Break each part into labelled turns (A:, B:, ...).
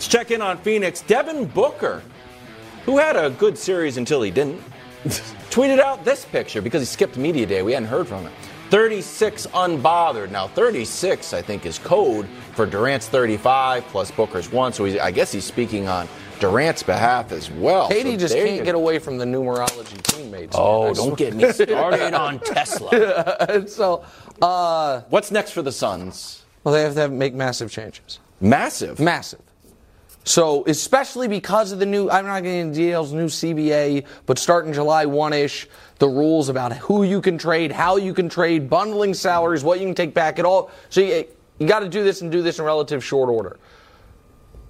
A: Let's check in on Phoenix. Devin Booker, who had a good series until he didn't, tweeted out this picture because he skipped media day. We hadn't heard from him. 36 unbothered. Now, 36, I think, is code for Durant's 35 plus Booker's one. So I guess he's speaking on Durant's behalf as well.
B: Katie
A: so
B: just can't get away from the numerology teammates.
A: Oh, don't get me started on Tesla.
B: so, uh,
A: what's next for the Suns?
B: Well, they have to make massive changes.
A: Massive?
B: Massive. So, especially because of the new, I'm not getting into details, new CBA, but starting July 1 ish, the rules about who you can trade, how you can trade, bundling salaries, what you can take back, it all. So, you, you got to do this and do this in relative short order.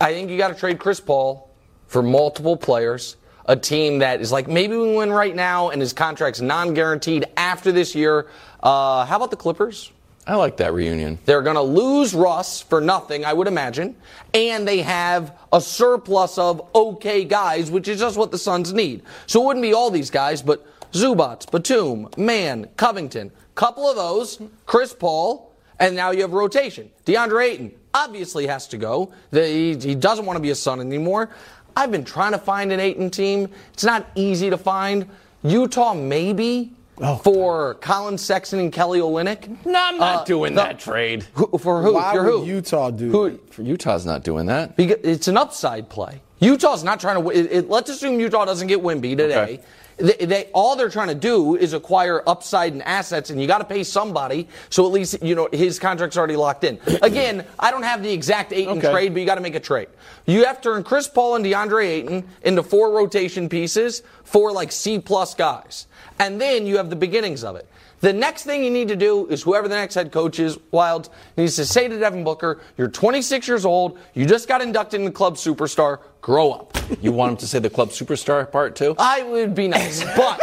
B: I think you got to trade Chris Paul for multiple players, a team that is like, maybe we win right now and his contract's non guaranteed after this year. Uh, how about the Clippers?
A: I like that reunion.
B: They're going to lose Russ for nothing, I would imagine, and they have a surplus of okay guys, which is just what the Suns need. So it wouldn't be all these guys, but Zubac, Batum, Mann, Covington, couple of those, Chris Paul, and now you have rotation. DeAndre Ayton obviously has to go. He, he doesn't want to be a Sun anymore. I've been trying to find an Ayton team. It's not easy to find. Utah maybe Oh, for Collin Sexton and Kelly Olynyk.
A: No, I'm not uh, doing the, that trade.
B: Who, for who?
C: Why
B: You're
C: would
B: who?
C: Utah do?
B: Who?
A: For Utah's not doing that.
B: Because it's an upside play. Utah's not trying to. It, it, let's assume Utah doesn't get Wemby today. Okay. They, they, all they're trying to do is acquire upside and assets, and you got to pay somebody. So at least you know his contract's already locked in. Again, I don't have the exact Ayton okay. trade, but you got to make a trade. You have to turn Chris Paul and DeAndre Ayton into four rotation pieces, four like C plus guys, and then you have the beginnings of it. The next thing you need to do is whoever the next head coach is, Wild, needs to say to Devin Booker, you're 26 years old, you just got inducted into the Club Superstar, grow up.
A: You want him to say the Club Superstar part too?
B: I would be nice, but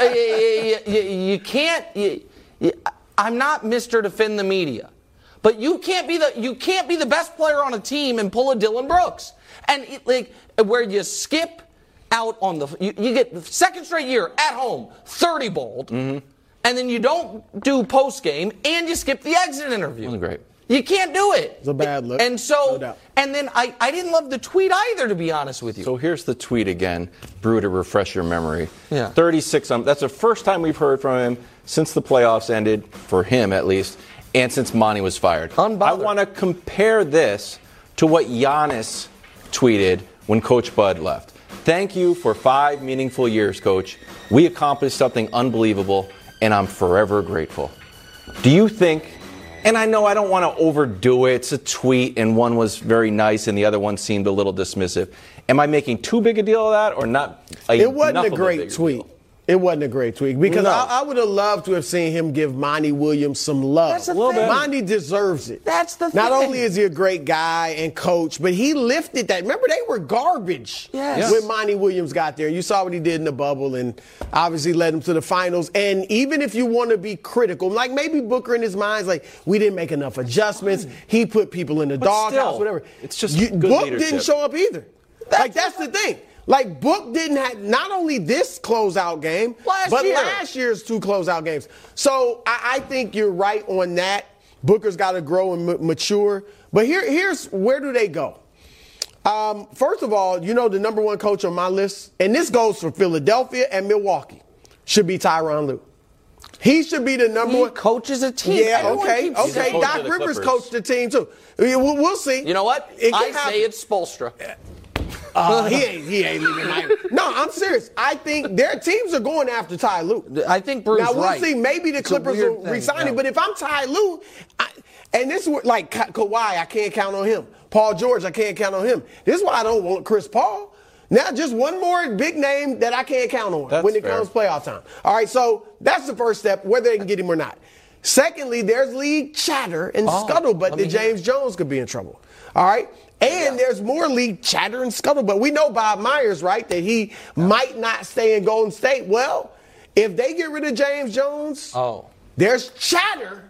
B: uh, you, you, you, can't. You, I'm not Mr. Defend the Media, but you can't be the you can't be the best player on a team and pull a Dillon Brooks, and it, like where you skip out on the you, you get the second straight year at home, 30 bold. Mm-hmm and then you don't do post game, and you skip the exit interview.
A: Wasn't great.
B: You can't do it.
C: It's a bad look.
B: And so, no and then I, I didn't love the tweet either, to be honest with you.
A: So here's the tweet again, Brew, to refresh your memory.
B: Yeah.
A: 36. Um, that's the first time we've heard from him since the playoffs ended, for him at least, and since Monty was fired.
B: Unbothered.
A: I want to compare this to what Giannis tweeted when Coach Bud left. Thank you for five meaningful years, Coach. We accomplished something unbelievable and I'm forever grateful. Do you think, and I know I don't want to overdo it, it's a tweet, and one was very nice and the other one seemed a little dismissive. Am I making too big a deal of that or not? A,
C: it wasn't a great tweet.
A: Deal?
C: It wasn't a great tweet because no. I, I, would have loved to have seen him give Monty Williams some love.
B: That's a little bit.
C: Monty deserves it.
B: That's the
C: Not
B: thing.
C: Not only is he a great guy and coach, but he lifted that. Remember, they were garbage
B: yes.
C: when Monty Williams got there. You saw what he did in the bubble and obviously led them to the finals. And even if you want to be critical, like maybe Booker in his mind's like, we didn't make enough adjustments. He put people in the doghouse, whatever.
A: It's just you, Book leadership.
C: didn't show up either. That's like that's the thing. Like Book didn't have not only this closeout game,
B: last
C: but
B: year.
C: last year's two closeout games. So I, I think you're right on that. Booker's got to grow and m- mature. But here, here's where do they go? Um, first of all, you know the number one coach on my list, and this goes for Philadelphia and Milwaukee, should be Tyronn Lue. He should be the number
B: he
C: one.
B: coaches a team.
C: Yeah,
B: Everyone
C: okay, okay. Doc Rivers coached the team too. We'll, we'll see.
B: You know what?
C: It
B: I say it's Spoelstra.
C: Uh, he ain't. He ain't leaving. My, no, I'm serious. I think their teams are going after Ty Lue.
B: I think Bruce.
C: Now we'll
B: right.
C: see. Maybe the
B: it's
C: Clippers will resign him. But if I'm Ty Lue, I, and this is like Ka- Kawhi, I can't count on him. Paul George, I can't count on him. This is why I don't want Chris Paul. Now, just one more big name that I can't count on
A: that's
C: when it
A: fair.
C: comes playoff time. All right, so that's the first step, whether they can get him or not. Secondly, there's league chatter and
B: Oh,
C: scuttlebutt that James Jones could be in trouble. All right. And there's more league chatter and scuttlebutt. We know Bob Myers, right, that he might not stay in Golden State. Well, if they get rid of James Jones,
B: Oh.
C: there's chatter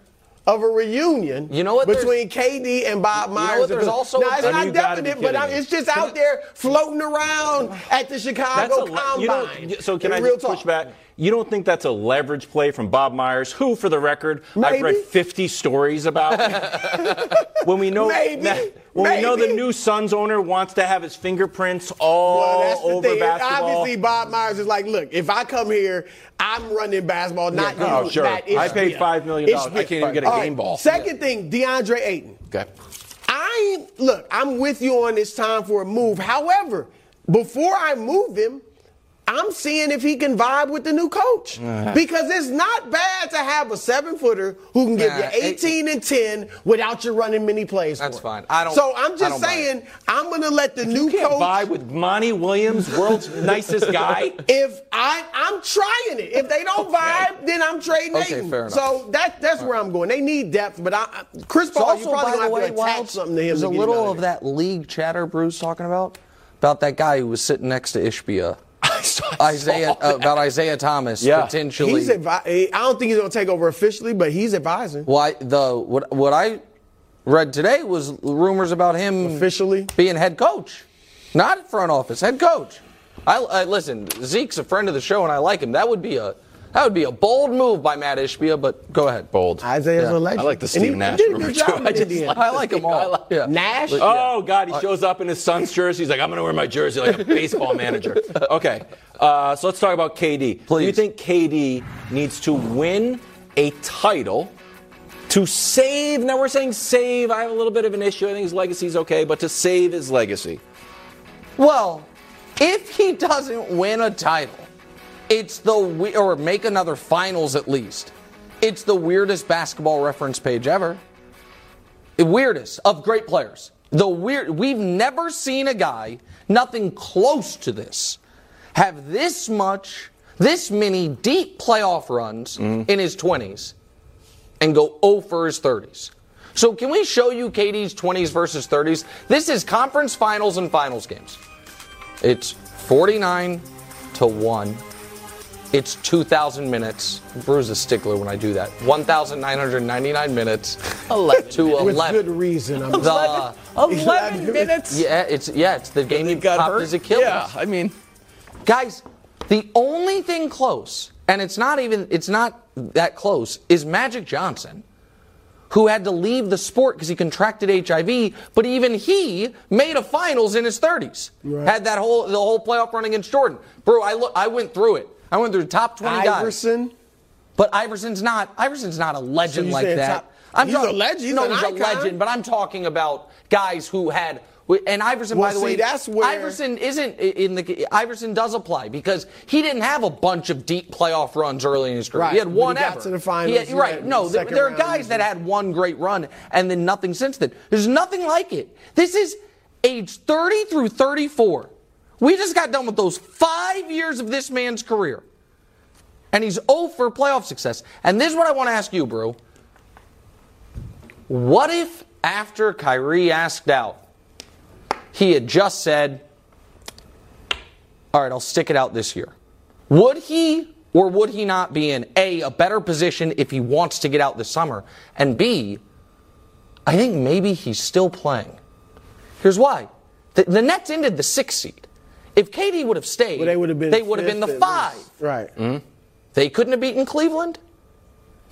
C: of a reunion
B: You know what,
C: between KD and Bob
B: You know
C: Myers.
B: what, there's also-
C: now, it's not
A: you gotta be
C: definite, but I- it's just out there floating around at the Chicago
A: a, you know,
C: Combine.
A: so can I
C: real
A: push back? You don't think that's a leverage play from Bob Myers, who, for the record, I've read 50 stories about. when we know
C: Maybe.
A: that- when we know the new Suns owner wants to have his fingerprints all
C: Well, that's the
A: over
C: thing.
A: basketball.
C: Obviously, Bob Myers is like, look, if I come here, I'm running basketball, not
A: no, oh,
C: you.
A: sure.
C: Not
A: I paid $5 million. I can't even get a
C: All
A: game ball.
C: Second thing, DeAndre Ayton.
A: okay.
C: I look, I'm with you on this time for a move. However, before I move him, I'm seeing if he can vibe with the new coach. Because it's not bad to have a seven footer who can give
B: Nah,
C: you
B: it-
C: 18 and 10 without you running many plays.
B: That's
C: for him.
B: fine. I don't-
C: So I'm just
B: don't
C: saying, I'm gonna let the new
A: You can't
C: coach
A: vibe with Monty Williams, world's nicest guy.
C: if I I'm trying it. If they don't vibe, then I'm trading
B: Okay,
C: Ayton.
B: fair enough.
C: So that that's where I'm going. They need depth, but I, I- Chris
B: So
C: Paul, you
B: also,
C: probably
B: by the
C: gonna
B: way,
C: have attach
B: Wild,
C: something to him.
B: there's
C: to
B: a little
C: out
B: of
C: here.
B: that league chatter Bruce talking about about that guy who was sitting next to Ishbia.
A: I
B: Isaiah uh, about Isaiah Thomas
A: Yeah.
B: potentially.
C: He's advi- I don't think he's going to take over officially, but he's advising.
B: Why the what what I read today was rumors about him
C: Officially?
B: being head coach, not front office, head coach. I, I listen. Zeke's a friend of the show, and I like him. That would be a that would be a bold move by Matt Ishbia. But go ahead.
A: Bold.
C: Isaiah's
B: Yeah.
C: a legend.
A: I like the
C: And
A: Steve
C: he
A: Nash
C: did a
A: rumor,
C: good
A: too.
C: job
A: I just like-
B: I like them all. Yeah.
C: Nash?
A: Oh God, he shows up in his son's jersey. He's like, I'm gonna wear my jersey like a baseball manager. Okay, uh, so let's talk about KD. Do you think KD needs to win a title to save? Now we're saying save. I have a little bit of an issue. I think his legacy's okay, but to save his legacy.
B: Well, if he doesn't win a title, it's the we- or make another finals at least. It's the weirdest basketball reference page ever. The weirdest of great players. The weird we've never seen a guy nothing close to this have this much this many deep playoff runs mm-hmm. in his 20s and go 0 for his 30s. So can we show you KD's 20s versus 30s? This is conference finals and finals games. It's 49 to 1. It's 2,000 minutes. Bruce is a stickler when I do that. 1,999 minutes to 11.
C: With good reason. I'm
B: The-
D: 11 minutes?
B: yeah, it's yeah, it's the game he
D: got
B: popped
D: hurt?
B: his Achilles.
D: Yeah, I mean,
B: Guys, the only thing close, and it's not even it's not that close, is Magic Johnson, who had to leave the sport because he contracted HIV, but even he made a finals in his 30s. Had that whole the whole playoff run against Jordan. Bro, I look I went through it. I went through the top 20 guys.
C: Iverson.
B: But Iverson's not Iverson's not a legend
C: you
B: like that.
C: top- he's a legend, he's
B: no, he's
C: icon.
B: a legend. But I'm talking about guys who had. And Iverson,
C: Well,
B: by the
C: see,
B: way,
C: that's where-
B: Iverson isn't in the. Iverson does apply because he didn't have a bunch of deep playoff runs early in his career.
C: Right,
B: He had one
C: he got
B: ever.
C: to the finals,
B: had- right? No, there, there are guys that had one great run and then nothing since then. There's nothing like it. This is age 30 through 34. We just got done with those five years of this man's career and he's 0 for playoff success. And this is what I want to ask you, Brew. What if after Kyrie asked out, he had just said, All right, I'll stick it out this year? Would he or would he not be in A, a better position if he wants to get out this summer? And B, I think maybe he's still playing. Here's why the, the Nets ended the sixth seed. If KD would have stayed,
C: Well, they would have been.
B: they would have been the five.
C: least. Right.
B: Mm-hmm. They couldn't have beaten Cleveland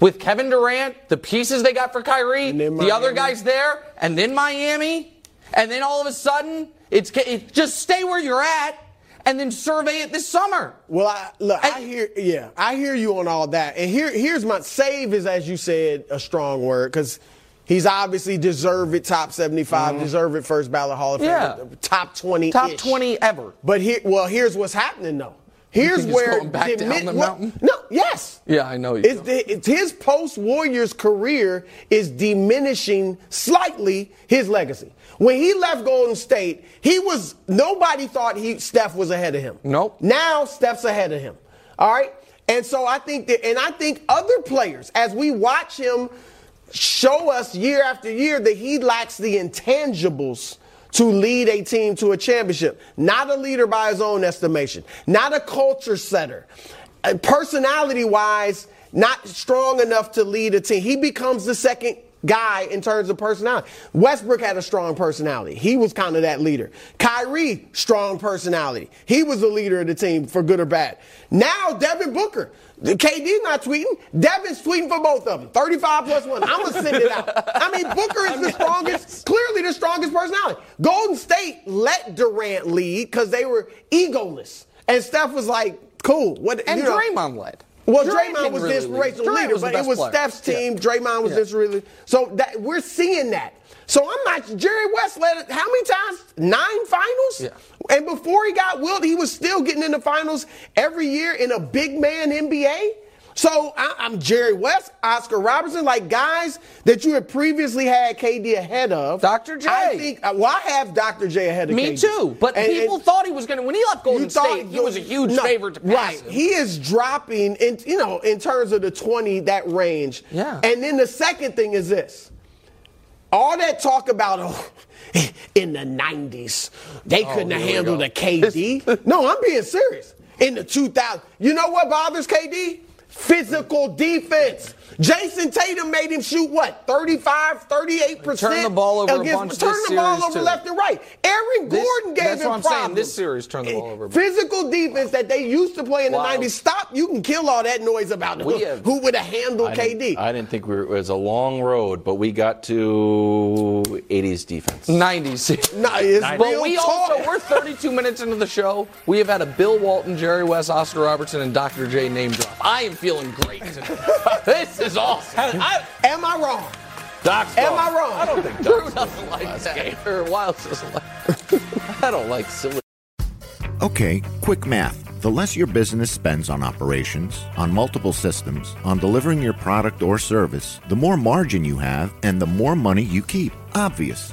B: with Kevin Durant, the pieces they got for Kyrie, the other guys there, and then Miami, and then all of a sudden it's it, just stay where you're at and then survey it this summer.
C: Well, I, look, I
B: I-
C: hear, yeah, I hear you on all that. And here, here's my save is, as you said, a strong word because he's obviously deserved it top 75, deserved it first ballot Hall of Fame,
B: Mm-hmm. Yeah.
C: top 20,
B: Top 20 ever.
C: But here, well, here's what's happening though. Here's where
B: going back down the mountain?
C: No, yes.
B: Yeah, I know you
C: It's, the- it's his post Warriors career is diminishing slightly his legacy. When he left Golden State, he was nobody thought he Steph was ahead of him.
B: Nope.
C: Now Steph's ahead of him. All right? And so I think that and I think other players as we watch him show us year after year that he lacks the intangibles to lead a team to a championship. Not a leader by his own estimation, not a culture setter. Personality wise, not strong enough to lead a team. He becomes the second guy in terms of personality. Westbrook had a strong personality. He was kind of that leader. Kyrie, strong personality. He was the leader of the team for good or bad. Now Devin Booker. KD's not tweeting. Devin's tweeting for both of them. 35 plus one. I'm going to send it out. I mean, Booker is the strongest, clearly the strongest personality. Golden State let Durant lead because they were egoless. And Steph was like, cool. What,
B: And
C: you know,
B: Draymond led.
C: Well,
B: Durant
C: Draymond was
B: really
C: the inspirational
B: lead.
C: Leader,
B: was
C: but it was
B: player.
C: Steph's team.
B: Yeah.
C: Draymond was
B: Yeah.
C: this really. So that we're seeing that. So I'm not. Jerry West led it how many times? Nine finals.
B: Yeah.
C: And before he got Wilt, he was still getting in the finals every year in a big man NBA. So I, I'm Jerry West, Oscar Robertson, like guys that you had previously had KD ahead of.
B: Dr. J.
C: I think. uh, Well, I have Dr. J ahead of
B: Me
C: KD.
B: too. But
C: And-
B: people
C: and-
B: thought he was going to, when he left Golden State, he was a huge
C: no,
B: favorite to pass
C: Right.
B: him.
C: He is dropping in you know, in terms of the 20, that range.
B: Yeah.
C: And then the second thing is this. All that talk about oh, in the 90s, they couldn't have
B: Oh,
C: handled a KD. no, I'm being serious. In the 2000s, you know what bothers KD? Physical defense. Jayson Tatum made him shoot what? 35, 38%?
B: Turn the ball over a
C: against,
B: bunch
C: Turn
B: this
C: the ball over
B: too.
C: left and right. Aaron
B: This-
C: Gordon gave
B: that's
C: him
B: what I'm saying.
C: problems.
B: This series turned the ball over.
C: Physical defense that they used to play in the
B: Wow.
C: 90s. Stop. You can kill all that noise about
B: We
C: who,
B: have-
C: who would have handled
A: I
C: KD.
A: didn't, I didn't think we were, it was a long road, but we got to 80s defense.
B: 90s.
C: no, it's
B: But we
C: talk.
B: also, we're 32 minutes into the show. We have had a Bill Walton, Jerry West, Oscar Robertson, and Dr. J name drop. I am feeling great today. this is awesome.
C: Am I wrong?
A: Doc's
C: Am
A: wrong.
C: I wrong?
A: I don't think
B: Drew
A: Doc's
B: doesn't like that. Or Wildes doesn't like
A: I don't like silly.
E: Okay, quick math. The less your business spends on operations, on multiple systems, on delivering your product or service, the more margin you have and the more money you keep. Obvious.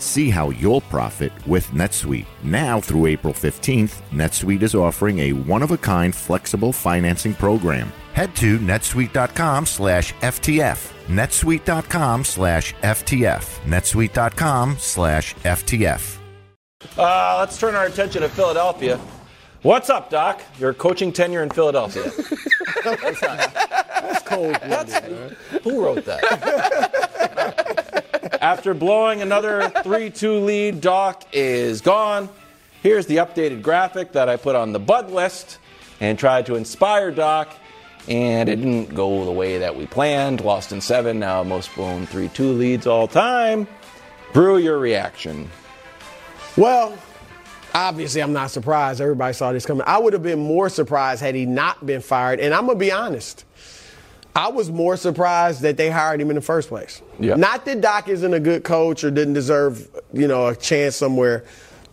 E: See how you'll profit with NetSuite. Now through April 15th, NetSuite is offering a one-of-a-kind flexible financing program. Head to netsuite.com slash FTF. netsuite.com slash FTF. netsuite.com slash FTF.
A: Uh, let's turn our attention to Philadelphia. What's up, Doc? Your coaching tenure in Philadelphia.
C: That's cold.
A: Who wrote that? After blowing another 3 2 lead, Doc is gone. Here's the updated graphic that I put on the Bud list and tried to inspire Doc, and it didn't go the way that we planned. Lost in seven, now most blown 3 2 leads all time. Brew, your reaction.
C: Well, obviously, I'm not surprised. Everybody saw this coming. I would have been more surprised had he not been fired. And I'm going to be honest. I was more surprised that they hired him in the first place.
A: Yeah.
C: Not that Doc isn't a good coach or didn't deserve, you know, a chance somewhere,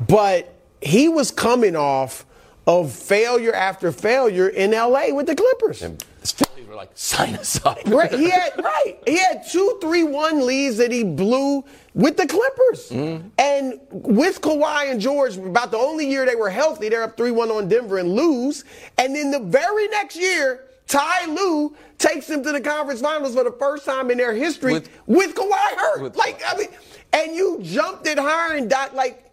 C: but he was coming off of failure after failure in LA with the Clippers.
A: This Philly were like, sign us up.
C: Right, he had right. He had two, three, one leads that he blew with the Clippers, mm-hmm. and with Kawhi and George, about the only year they were healthy, they're up three one on Denver and lose, and then the very next year. Ty Lue takes them to the conference finals for the first time in their history with,
B: With-
C: Kawhi hurt.
B: with-
C: like I mean, and you jumped it at hiring Doc. Like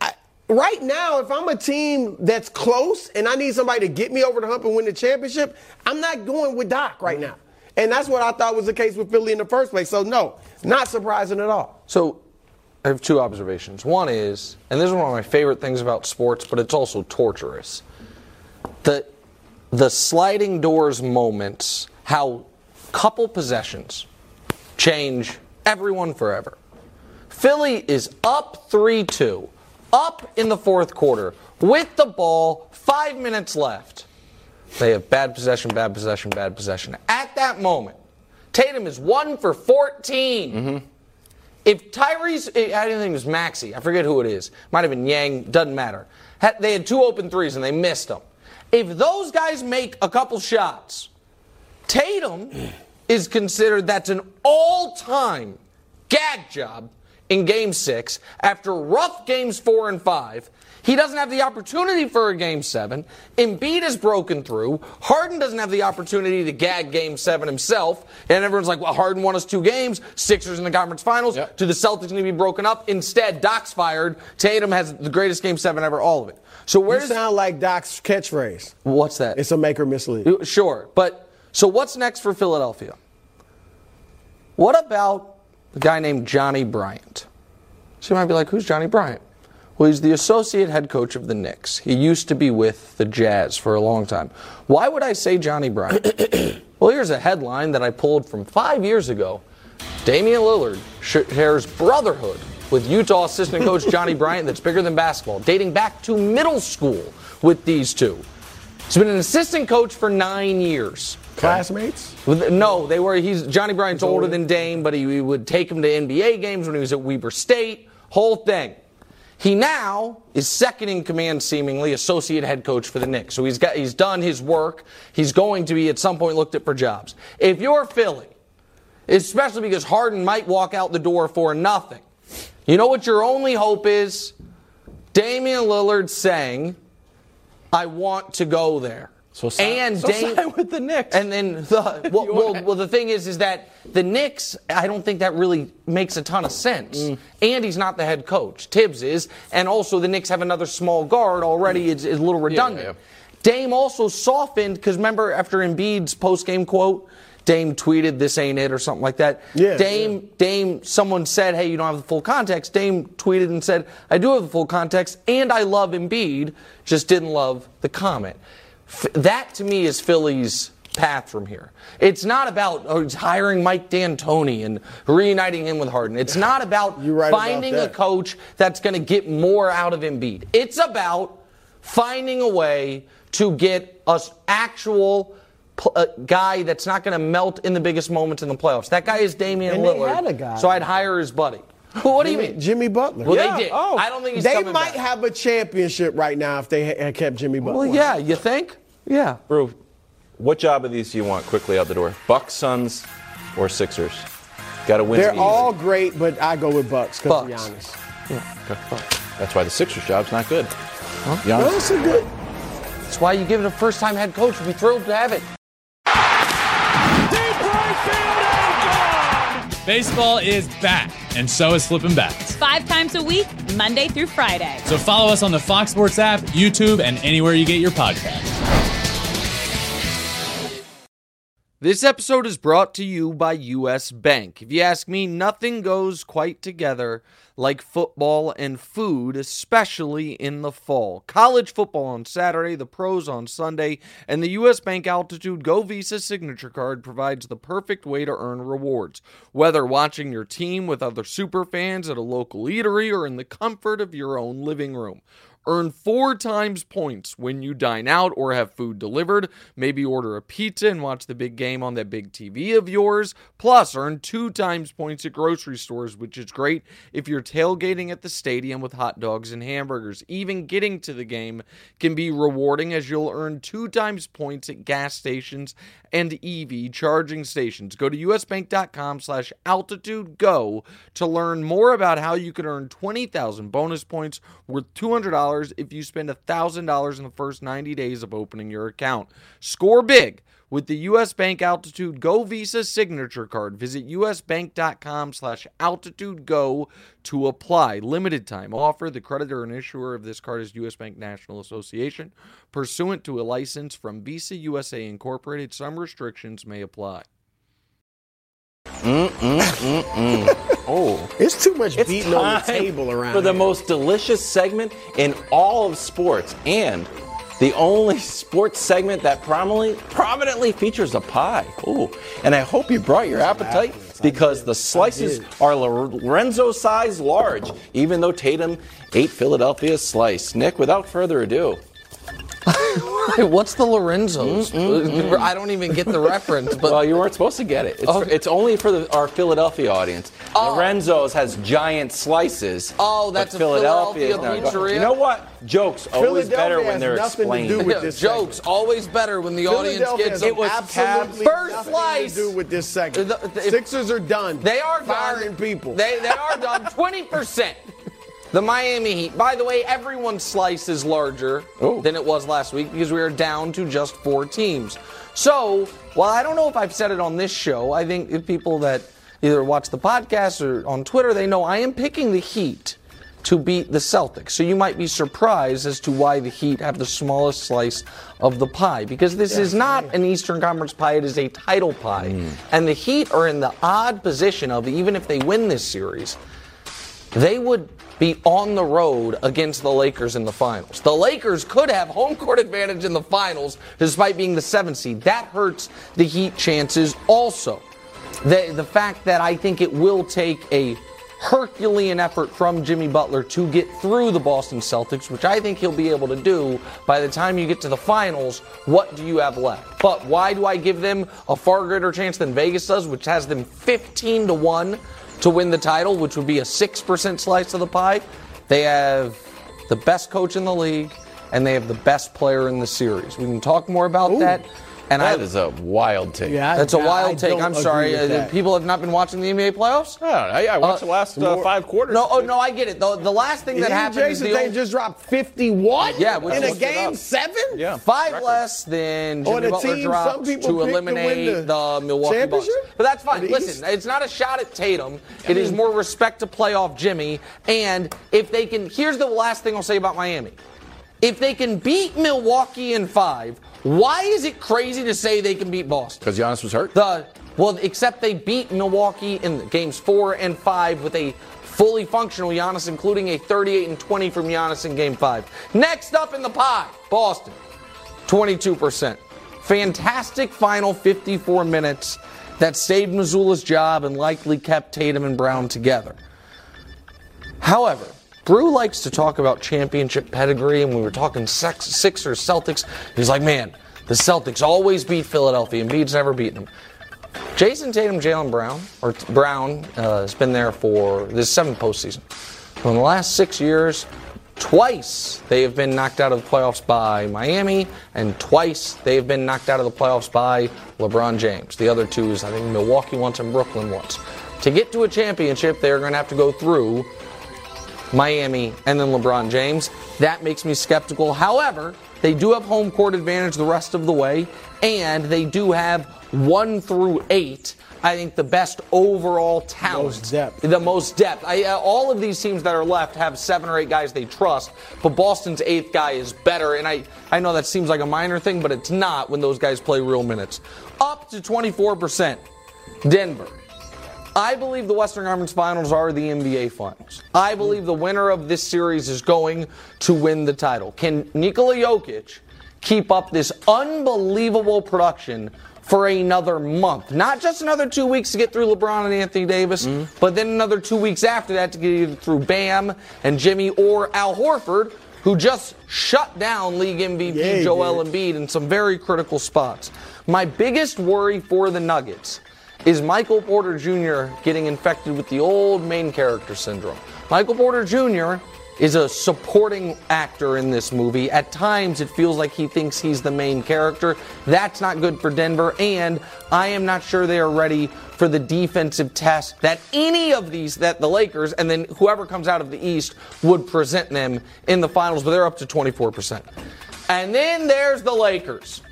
C: I, right now, if I'm a team that's close and I need somebody to get me over the hump and win the championship, I'm not going with Doc right now. And that's what I thought was the case with Philly in the first place. So no, not surprising at all.
B: So I have two observations. One is, and this is one of my favorite things about sports, but it's also torturous. The the sliding doors moments, how couple possessions change everyone forever. Philly is up 3-2, up in the fourth quarter with the ball, 5 minutes left. They have bad possession, bad possession, bad possession. At that moment, Tatum is one for 14.
A: Mm-hmm.
B: If Tyrese, I didn't think it was Maxey. I forget who it is. Might have been Niang. Doesn't matter. They had two open threes and they missed them. If those guys make a couple shots, Tatum mm. is considered that's an all-time gag job in Game Six after rough games four and five. He doesn't have the opportunity for a game seven. Embiid is broken through. Harden doesn't have the opportunity to gag game seven himself. And everyone's like, well, Harden won us two games. Sixers in the conference finals.
A: Yep.
B: To the Celtics going to be broken up. Instead, Doc's fired. Tatum has the greatest game seven ever, all of it. So where
C: You sound like Doc's catchphrase.
B: what's that?
C: It's a make or miss league.
B: Sure, but so what's next for Philadelphia? What about the guy named Johnny Bryant? So you might be like, who's Johnny Bryant? Well, he's the associate head coach of the Knicks. He used to be with the Jazz for a long time. Why would I say Johnny Bryant? well, here's a headline that I pulled from five years ago. Damian Lillard shares brotherhood with Utah assistant coach Johnny Bryant that's bigger than basketball, dating back to middle school with these two. He's been an assistant coach for nine years.
C: Classmates?
B: No, they were. He's Johnny Bryant's older than Dame, but he, he would take him to NBA games when he was at Weber State. Whole thing. He now is second in command, seemingly associate head coach for the Knicks. So he's got he's done his work. He's going to be at some point looked at for jobs. If you're Philly, especially because Harden might walk out the door for nothing, you know what your only hope is? Damian Lillard saying, "I want to go there."
A: So sign-
B: and
A: so
B: Dame,
A: sign with the Knicks.
B: And then the well, well, well, the thing is, is that the Knicks. I don't think that really makes a ton of sense.
A: Mm.
B: And he's not the head coach. Thibs is, and also the Knicks have another small guard already. It's, it's a little redundant.
A: yeah.
B: Dame also softened because remember after Embiid's post game quote. Dame tweeted, "This ain't it" or something like that.
C: Yeah,
B: Dame, Dame. Someone said, "Hey, you don't have the full context." Dame tweeted and said, "I do have the full context, and I love Embiid, just didn't love the comment." F- that to me is Philly's path from here. It's not about oh, hiring Mike D'Antoni and reuniting him with Harden. It's not about
C: right about
B: finding a coach that's going to get more out of Embiid. It's about finding a way to get us actual pl- uh, guy that's not going to melt in the biggest moments in the playoffs. That guy is Damian
C: And they
B: Lillard.
C: had a guy.
B: So I'd hire his buddy. Well, what do you
C: Jimmy,
B: mean?
C: Jimmy Butler.
B: Well,
C: Yeah.
B: they did.
C: Oh.
B: I don't think he's
C: They
B: coming
C: might
B: back.
C: have a championship right now if they had kept Jimmy Butler.
B: Well, yeah, you think? Yeah.
A: Brew, what job of these do you want quickly out the door? Bucks, Suns, or Sixers? Got to win.
C: They're
A: easy.
C: all great, but I go with Bucks because of
B: Bucks.
C: Giannis.
A: Okay. That's why the Sixers job's not good.
C: No,
A: Giannis-
C: it's a good.
B: That's why you give it a first time head coach. We'd be thrilled to have it.
F: Baseball is back, and so is flipping bats.
D: Five times a week, Monday through Friday.
F: So follow us on the Fox Sports app, YouTube, and anywhere you get your podcasts.
B: This episode is brought to you by US Bank. If you ask me, nothing goes quite together like football and food, especially in the fall. College football on Saturday, the pros on Sunday, and the US Bank Altitude Go Visa signature card provides the perfect way to earn rewards. Whether watching your team with other super fans at a local eatery or in the comfort of your own living room. Earn four times points when you dine out or have food delivered. Maybe order a pizza and watch the big game on that big TV of yours. Plus, earn two times points at grocery stores, which is great if you're tailgating at the stadium with hot dogs and hamburgers. Even getting to the game can be rewarding as you'll earn two times points at gas stations and EV charging stations. Go to usbank.com slash altitude go to learn more about how you can earn 20,000 bonus points worth $200 if you spend $1,000 in the first 90 days of opening your account. Score big with the US Bank Altitude Go Visa signature card. Visit usbank.com slash altitude go to apply. Limited time offer. The creditor and issuer of this card is US Bank National Association. Pursuant to a license from Visa USA Incorporated, some restrictions may apply.
A: Oh.
C: It's too much
A: It's
C: beating on the table around
A: for the most delicious segment in all of sports and the only sports segment that prominently prominently features a pie. Ooh. And I hope you brought your appetite because the slices are Lorenzo size large, even though Tatum ate Philadelphia's slice. Nick, without further ado,
B: What's the Lorenzos? Mm, mm, mm. I don't even get the reference, but
A: Well, you weren't supposed to get it. It's,
B: Okay.
A: it's only for the, our Philadelphia audience.
B: Oh.
A: Lorenzo's has giant slices.
B: Oh, that's a Philadelphia
A: is
B: pizzeria?
A: You know what? Jokes always better when they're
C: nothing to
A: explained.
C: do with this
B: jokes always better when the audience
C: Philadelphia
B: gets
C: has
A: It was
C: absolutely
B: First slice.
C: to do with this segment.
B: The- the-
C: Sixers are done.
B: They are
C: firing
B: done.
C: people.
B: They, they are done. Twenty percent. The Miami Heat. By the way, everyone's slice is larger
A: Oh.
B: than it was last week because we are down to just four teams. So, while I don't know if I've said it on this show, I think if people that either watch the podcast or on Twitter, they know I am picking the Heat to beat the Celtics. So you might be surprised as to why the Heat have the smallest slice of the pie because this is not an Eastern Conference pie, it is a title pie. Mm. And the Heat are in the odd position of even if they win this series, they would be on the road against the Lakers in the finals. The Lakers could have home court advantage in the finals despite being the seventh seed. That hurts the Heat chances also. The, the fact that I think it will take a Herculean effort from Jimmy Butler to get through the Boston Celtics, which I think he'll be able to do by the time you get to the finals. What do you have left? But why do I give them a far greater chance than Vegas does, which has them 15 to 1 to win the title, which would be a 6% slice of the pie? They have the best coach in the league, and they have the best player in the series. We can talk more about that. And
A: That
B: I,
A: is a wild take.
C: Yeah, I-
B: that's a
C: I
B: wild take. I'm sorry. Uh, people have not been watching the NBA playoffs?
A: I, I watched the last uh, five quarters.
B: No, oh, no, I get it. The, the last thing that
C: Didn't
B: happened is the
C: they
B: old-
C: just dropped 51
B: Yeah, which
C: in a game seven?
A: Yeah.
B: five
A: Record.
B: less than
C: On
B: Jimmy Butler
C: team some
B: dropped
C: people
B: to
C: picked to
B: eliminate
C: the
B: the, Milwaukee Bucks. But that's fine. Listen, it's not a shot at Tatum. It is more respect to playoff Jimmy. And if they can, here's the last thing I'll say about Miami. If they can beat Milwaukee in five, why is it crazy to say they can beat Boston?
A: Because Giannis was hurt.
B: The well, except they beat Milwaukee in games four and five with a fully functional Giannis, including a 38 and 20 from Giannis in game five. Next up in the pie, Boston, 22%. Fantastic final 54 minutes that saved Mazzulla's job and likely kept Tatum and Brown together. However, Brew likes to talk about championship pedigree, and we were talking sex, Sixers, Celtics. He's like, man, the Celtics always beat Philadelphia, and Embiid's never beaten them. Jayson Tatum, Jaylen Brown, or Brown, uh, has been there for this seventh postseason. So in the last six years, twice they have been knocked out of the playoffs by Miami, and twice they have been knocked out of the playoffs by LeBron James. The other two is, I think, Milwaukee once and Brooklyn once. To get to a championship, they're going to have to go through Miami, and then LeBron James. That makes me skeptical. However, they do have home court advantage the rest of the way, and they do have one through eight. I think the best overall talent,
C: Most depth.
B: the most depth. I, uh, all of these teams that are left have seven or eight guys they trust, but Boston's eighth guy is better. And I, I know that seems like a minor thing, but it's not when those guys play real minutes. Up to 24%. Denver. I believe the Western Conference Finals are the NBA Finals. I believe the winner of this series is going to win the title. Can Nikola Jokic keep up this unbelievable production for another month? Not just another two weeks to get through LeBron and Anthony Davis, mm-hmm. but then another two weeks after that to get through Bam and Jimmy or Al Horford, who just shut down league MVP Joel. Embiid in some very critical spots. My biggest worry for the Nuggets is Michael Porter Jr. getting infected with the old main character syndrome. Michael Porter Jr. is a supporting actor in this movie. At times, it feels like he thinks he's the main character. That's not good for Denver, and I am not sure they are ready for the defensive test that any of these, that the Lakers and then whoever comes out of the East would present them in the finals, but they're up to 24%. And then there's the Lakers.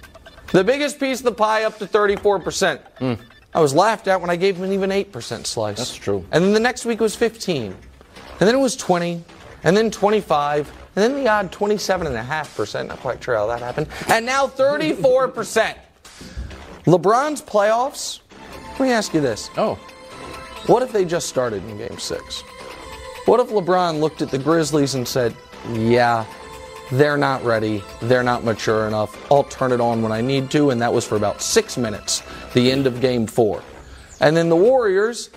B: The biggest piece of the pie up to 34%. I was laughed at when I gave them an even 8% slice.
A: That's true.
B: And then the next week was 15. And then it was 20. And then 25. And then the odd 27.5%. Not quite sure how that happened. And now 34%. LeBron's playoffs. Let me ask you this.
A: Oh,
B: What if they just started in game six? What if LeBron looked at the Grizzlies and said, Yeah, they're not ready. They're not mature enough. I'll turn it on when I need to. And that was for about six minutes, the end of game four. And then the Warriors,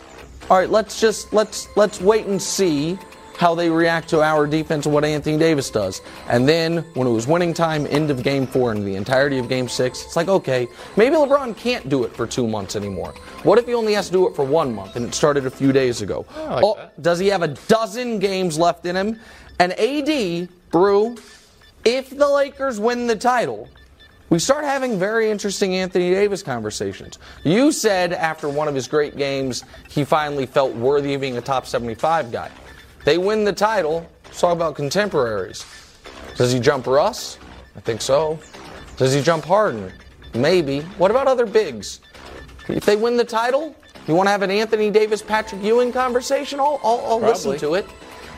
B: all right, let's just let's let's wait and see how they react to our defense and what Anthony Davis does. And then when it was winning time, end of game four and the entirety of game six, it's like, okay, maybe LeBron can't do it for two months anymore. What if he only has to do it for one month and it started a few days ago?
A: like
B: oh, does he have a dozen games left in him? And AD, Brew, if the Lakers win the title, we start having very interesting Anthony Davis conversations. You said after one of his great games, he finally felt worthy of being a top 75 guy. They win the title. Let's talk about contemporaries. Does he jump Russ? I think so. Does he jump Harden? Maybe. What about other bigs? If they win the title, you want to have an Anthony Davis Patrick Ewing conversation? I'll, I'll, I'll listen to it.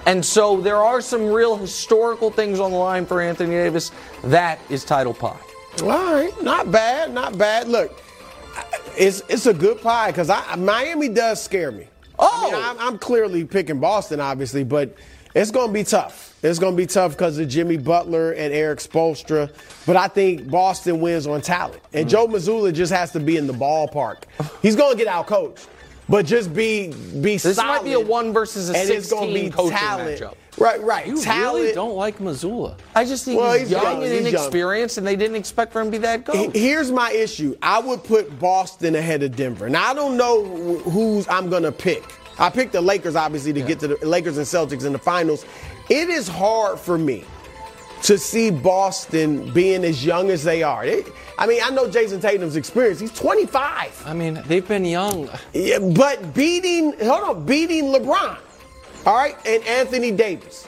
B: And so there are some real historical things on the line for Anthony Davis. That is title pie.
C: All right, not bad, not bad. Look, it's it's a good pie because I Miami does scare me.
B: Oh!
C: I mean, I'm, I'm clearly picking Boston, obviously, but it's going to be tough. It's going to be tough because of Jimmy Butler and Erik Spoelstra. But I think Boston wins on talent, and
B: Mm.
C: Joe Mazzulla just has to be in the ballpark. He's going to get out coached, but just be be
B: This
C: solid.
B: might be a one versus a
C: and it's gonna
B: 16
C: be
B: coaching
C: talent.
B: matchup.
C: Right, right.
A: You
C: talent.
A: really don't like Mazzulla.
B: I just think
C: Well,
B: he's,
C: he's
B: young
C: young,
B: and
C: he's young.
B: inexperienced, and they didn't expect for him to be that good.
C: Here's my issue. I would put Boston ahead of Denver. Now I don't know who's I'm gonna pick. I picked the Lakers obviously to get to the Lakers and Celtics in the finals. It is hard for me to see Boston being as young as they are. They- I mean, I know Jayson Tatum's experience. He's 25.
A: I mean, they've been young.
C: Yeah, but beating, hold on, beating LeBron, all right, and Anthony Davis.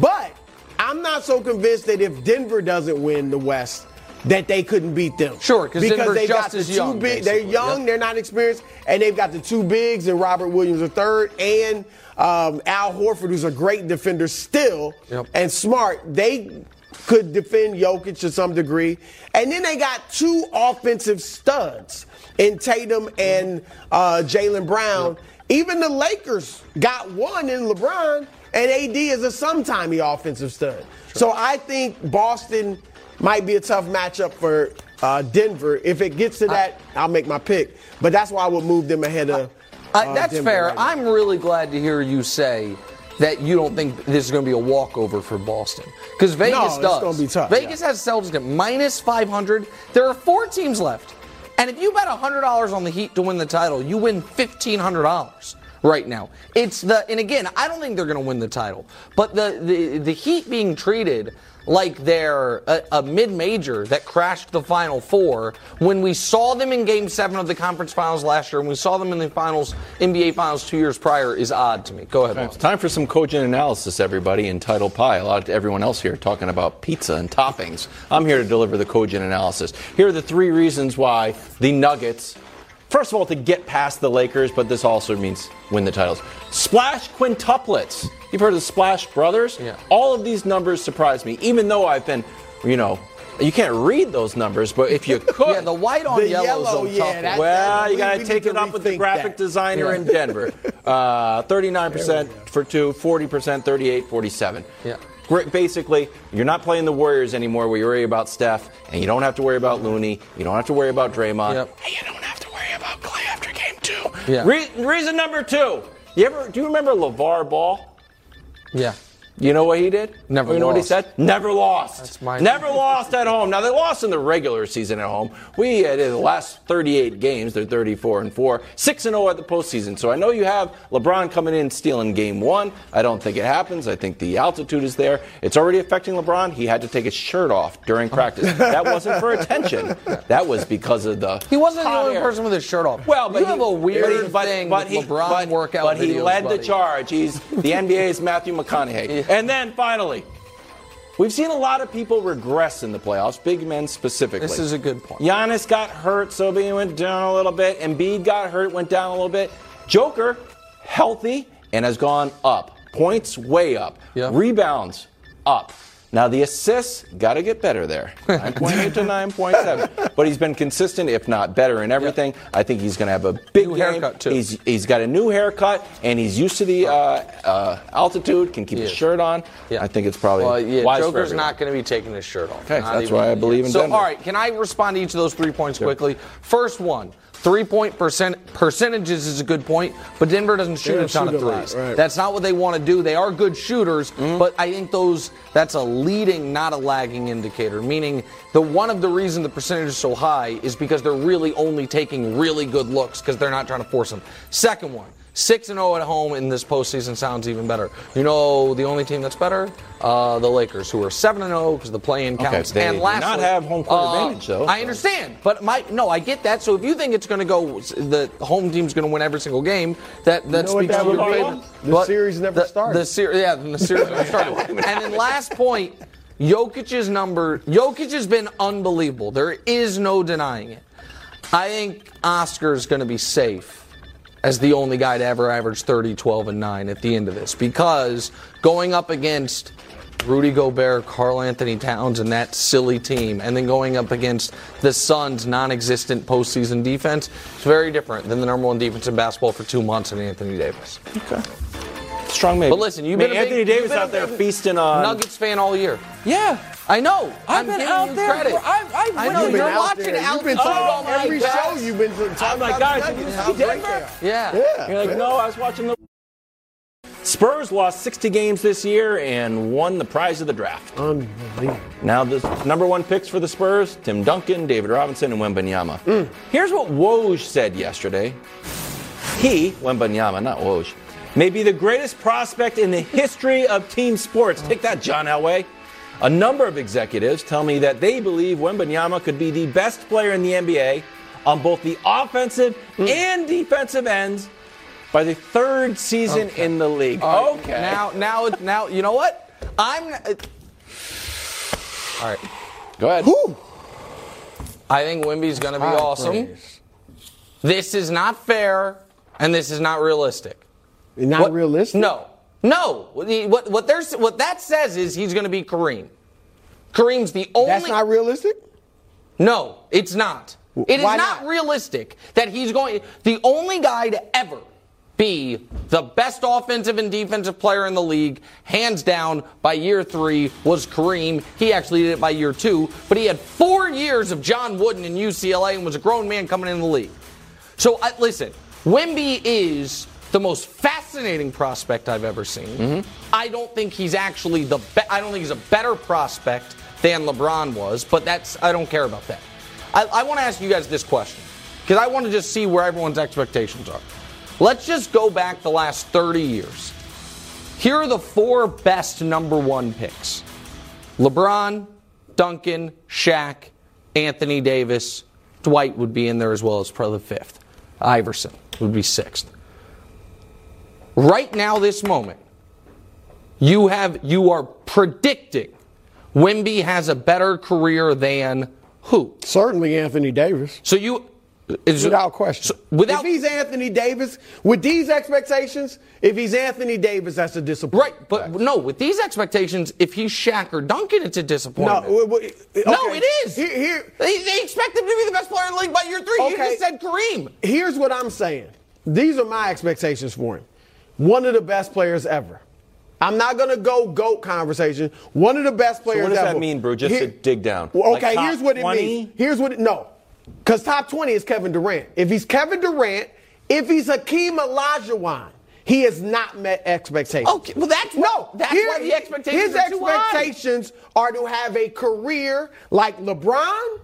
C: But I'm not so convinced that if Denver doesn't win the West, that they couldn't beat them.
B: Sure,
C: because
B: Denver's
C: they
B: just
C: got the two
B: young,
C: big. They're young,
B: Yep.
C: they're not experienced, and they've got the two bigs and Robert Williams III and um, Al Horford, who's a great defender still,
B: Yep.
C: and smart. They could defend Jokic to some degree, and then they got two offensive studs in Tatum and uh, Jaylen Brown. Even the Lakers got one in LeBron, and AD is a sometimey offensive stud. So I think Boston might be a tough matchup for uh, Denver. If it gets to that, I'll make my pick. But that's why I would move them ahead of.
B: Uh,
C: uh,
B: that's
C: Denver
B: fair.
C: right.
B: I'm really glad to hear you say that you don't think this is going to be a walkover for Boston because Vegas
C: it's
B: does.
C: gonna be tough,
B: Vegas has Celtics at minus 500. There are four teams left, and if you bet $100 on the Heat to win the title, you win $1,500 right now. It's the and again, I don't think they're going to win the title, but the the the Heat being treated like they're a, a mid-major that crashed the Final Four when we saw them in Game Seven of the conference finals last year, and we saw them in the finals, NBA finals two years prior, is odd to me. Go ahead.
A: It's time for some cogent analysis, everybody, in Title Pie. A lot of everyone else here talking about pizza and toppings. I'm here to deliver the cogent analysis. Here are the three reasons why the Nuggets, first of all, to get past the Lakers, but this also means win the titles. Splash quintuplets. You've heard of the Splash Brothers?
B: Yeah.
A: All of these numbers surprise me, even though I've been, you know, you can't read those numbers, but if you could.
B: Yeah, the white on
C: The
B: yellow
C: yellow,
B: is a
C: yeah,
B: tough one.
C: that-
A: Well, you got to take it up with the graphic
C: that.
A: designer in Denver. Uh, 39% for two, 40%, 38, 47.
B: Yeah.
A: Basically, you're not playing the Warriors anymore where you worry about Steph, and you don't have to worry about Looney, you don't have to worry about Draymond,
B: Yep.
A: and you don't have to worry about Clay after game two.
B: Yeah.
A: Re- reason number two. You ever do you remember LaVar Ball?
B: Yeah.
A: You know what he did?
B: Never
A: You know what he said? Never lost.
B: That's my-
A: Never lost at home. Now they lost in the regular season at home. We uh, the last 38 games, they're 34 and four, six and 0 at the postseason. So I know you have LeBron coming in stealing game one. I don't think it happens. I think the altitude is there. It's already affecting LeBron. He had to take his shirt off during practice. that wasn't for attention. That was because of the.
B: He wasn't the only
A: air.
B: person with his shirt off.
A: Well, but
B: you
A: he,
B: have a weird
A: but he- but-
B: thing
A: but
B: with
A: he,
B: LeBron
A: but,
B: workout
A: But he
B: videos,
A: led the charge. He's the NBA's Matthew McConaughey. And then finally, we've seen a lot of people regress in the playoffs, big men specifically.
B: This is a good point.
A: Giannis got hurt, so he went down a little bit. Embiid got hurt, went down a little bit. Joker, healthy and has gone up. Points way up.
B: Yeah.
A: Rebounds up. Now the assists got to get better there, 9.8 to 9.7. But he's been consistent, if not better, in everything. I think he's going to have a big
B: New
A: game.
B: haircut, too.
A: He's he's got a new haircut and he's used to the uh, uh, altitude. Can keep
B: He
A: his
B: is.
A: shirt on.
B: Yeah.
A: I think it's probably
B: Well, yeah,
A: wise
B: Joker's not going to be taking his shirt off.
A: Okay, that's why I believe in
B: So,
A: Denver.
B: all right, can I respond to each of those three points quickly? First one, Three point percent percentages is a good point, but Denver doesn't shoot a ton
C: shoot
B: of
C: lot,
B: threes.
C: right.
B: That's not what they want to do. They are good shooters, mm-hmm. but I think those that's a leading, not a lagging indicator. Meaning, the one of the reason the percentage is so high is because they're really only taking really good looks because they're not trying to force them. Second one. 6 and 0 at home in this postseason sounds even better. You know, the only team that's better, uh, the Lakers, who are 7 and 0 because the play-in counts.
A: they
B: and lastly,
A: not have home court
B: uh,
A: advantage, though,
B: I understand, but my no, I get that. So if you think it's going to go, the home team's going to win every single game, that that
C: know
B: speaks
C: that
B: to your
C: would
B: favor.
C: The
B: But
C: series never
B: the,
C: started.
B: The series, yeah, the series never started. and then last point, Jokic's number. Jokic has been unbelievable. There is no denying it. I think Oscar's going to be safe as the only guy to ever average 30, 12, and 9 at the end of this because going up against Rudy Gobert, Karl-Anthony Towns, and that silly team, and then going up against the Suns' non existent postseason defense, it's very different than the number one defense in basketball for two months in Anthony Davis. Okay.
A: Strong maybe.
B: But listen, you've
A: I
B: been
A: mean,
B: a
A: Anthony
B: big,
A: Davis
B: been
A: out there feasting on.
B: Nuggets fan all year.
A: Yeah.
B: I know.
A: I've
B: I'm
A: been out
B: you
A: there.
B: credit.
A: I've, I've
B: I
A: went
B: know,
C: You've been
B: you're
C: out
B: watching
C: there.
B: Alex
C: You've been talking
B: on my
C: every
B: back.
C: show. You've been talking
A: I'm like,
C: about
A: guys,
C: the
A: did you
C: Nuggets,
A: see
C: how
A: Denver?
C: they.
B: Yeah.
C: Yeah.
A: You're like, no, I was watching the. Spurs lost 60 games this year and won the prize of the draft.
C: Unbelievable.
A: Now, the number one picks for the Spurs Tim Duncan, David Robinson, and Wembanyama. Mm. Here's what Woj said yesterday. He, Wembanyama, not Woj, may be the greatest prospect in the history of team sports. Take that, John Elway. A number of executives tell me that they believe Wembanyama could be the best player in the NBA on both the offensive and defensive ends by the third season in the league.
B: Right,
A: okay.
B: Now, now, now, you know what? I'm. uh, All right.
A: Go ahead.
B: I think Wimby's going to be
C: Ah,
B: awesome.
C: praise.
B: This is not fair, and this is not realistic.
C: Not
B: What-
C: realistic.
B: No, no. What what what, there's, what that says is he's going to be Kareem. Kareem's the only.
C: That's not realistic.
B: No, it's not. It is
C: Why
B: not,
C: not?
B: realistic that he's going. The only guy to ever be the best offensive and defensive player in the league, hands down, by year three was Kareem. He actually did it by year two, but he had four years of John Wooden in UCLA and was a grown man coming in the league. So I, listen, Wimby is the most fascinating prospect I've ever seen. Mm-hmm. I don't think he's actually the. Be- I don't think he's a better prospect than LeBron was, but that's I don't care about that. I, I want to ask you guys this question because I want to just see where everyone's expectations are. Let's just go back the last 30 years. Here are the four best number one picks LeBron, Duncan, Shaq, Anthony Davis. Dwight would be in there as well as probably fifth. Iverson would be sixth. Right now, this moment, you have you are predicting Wimby has a better career than who?
C: Certainly Anthony Davis.
B: So you is
C: Without question.
B: so- without
C: if he's Anthony Davis, with these expectations, if he's Anthony Davis, that's a disappointment.
B: right, but no, with these expectations, if he's Shaq or Duncan, it's a
C: No,
B: disappointment.
C: w- w-
B: No, it is.
C: Here, here,
B: They, they expect him to be the best player in the league by year three. You
C: Okay.
B: just said Kareem.
C: here's what I'm saying. These are my expectations for him. One of the best players ever. I'm not going to go GOAT conversation. One of the best players ever.
A: what does that mean, Brew? Just to dig down.
C: Well,
A: Like
C: okay,
A: top
C: here's what it
A: 20?
C: means. Here's what it, no. Because top 20 is Kevin Durant. If he's Kevin Durant, if he's Hakeem Olajuwon, he has not met expectations.
B: Okay, well, that's
C: no.
B: that's
C: here-
B: why the expectations
C: His
B: are too high.
C: expectations are to have a career like LeBron,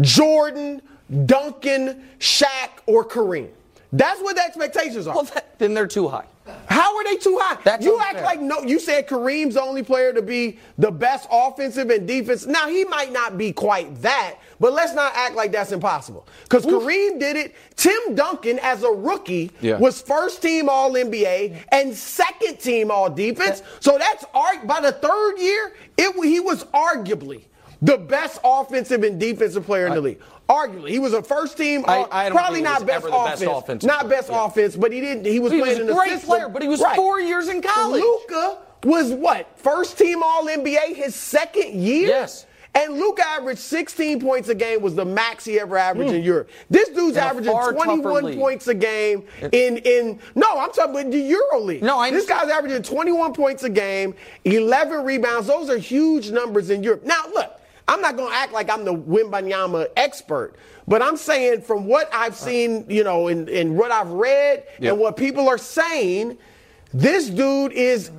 C: Jordan, Duncan, Shaq, or Kareem. That's what the expectations are.
B: Well, that, then they're too high.
C: How are they too high?
B: That's
C: you
B: unfair.
C: act like no. You said Kareem's the only player to be the best offensive and defense. Now he might not be quite that, but let's not act like that's impossible. Because Kareem did it. Tim Duncan, as a rookie,
A: Yeah.
C: was first team All NBA and second team All Defense. So that's arg- by the third year, it he was arguably the best offensive and defensive player in the league. Arguably, he was a first team.
B: I-
C: all-
B: I
C: probably not
B: was
C: best
B: ever best
C: offense, not best
B: Yeah.
C: offense, but he didn't. He was
B: He was
C: playing
B: a
C: in the
B: great
C: system.
B: player, but he was four years in college.
C: Luka was what? First team All NBA his second year?
B: Yes.
C: And Luka averaged 16 points a game was the max he ever averaged in Europe. This dude's
B: Hmm. In
C: averaging 21 points a game in in no, I'm talking about the Euro League.
B: No, I
C: This guy's averaging 21 points a game, 11 rebounds. Those are huge numbers in Europe. Now, look, I'm not going to act like I'm the Wembanyama expert, but I'm saying from what I've uh. seen, you know, and, and what I've read
A: Yep.
C: and what people are saying, this dude is,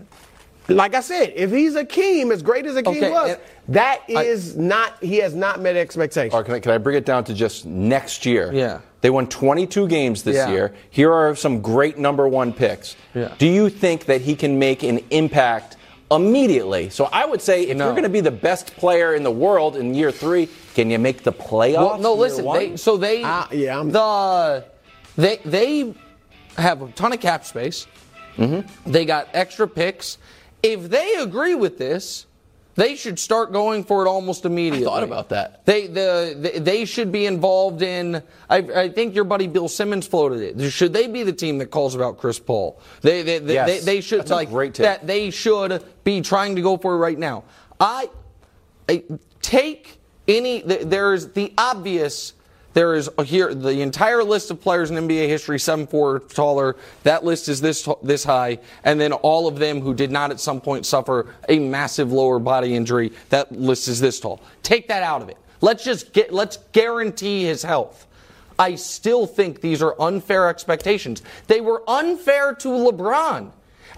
C: like I said, if he's a Hakeem, as great as Hakeem
B: Okay,
C: was, that is I- not, he has not met expectations.
A: Or can I, can I bring it down to just next year?
B: Yeah.
A: They won 22 games this
B: Yeah.
A: year. Here are some great number one picks.
B: Yeah.
A: Do you think that he can make an impact immediately? So I would say if
B: No.
A: you're going to be the best player in the world in year three, can you make the playoffs?
B: Well, no,
A: year
B: listen.
A: one?
B: They, so they,
C: Ah, yeah, I'm-
B: the they they have a ton of cap space.
A: Mm-hmm.
B: They got extra picks. If they agree with this, they should start going for it almost immediately.
A: I thought about that.
B: They the, the they should be involved in. I, I think your buddy Bill Simmons floated it. Should they be the team that calls about Chris Paul? They they they,
A: Yes.
B: they, they should
A: That's a
B: like
A: great take.
B: that. They should be trying to go for it right now. I I- take any there's the obvious there is uh, here the entire list of players in NBA history seven four taller that list is this this high. And then all of them who did not at some point suffer a massive lower body injury that list is this tall. Take that out of it. Let's just get let's guarantee his health. I still think these are unfair expectations. They were unfair to LeBron.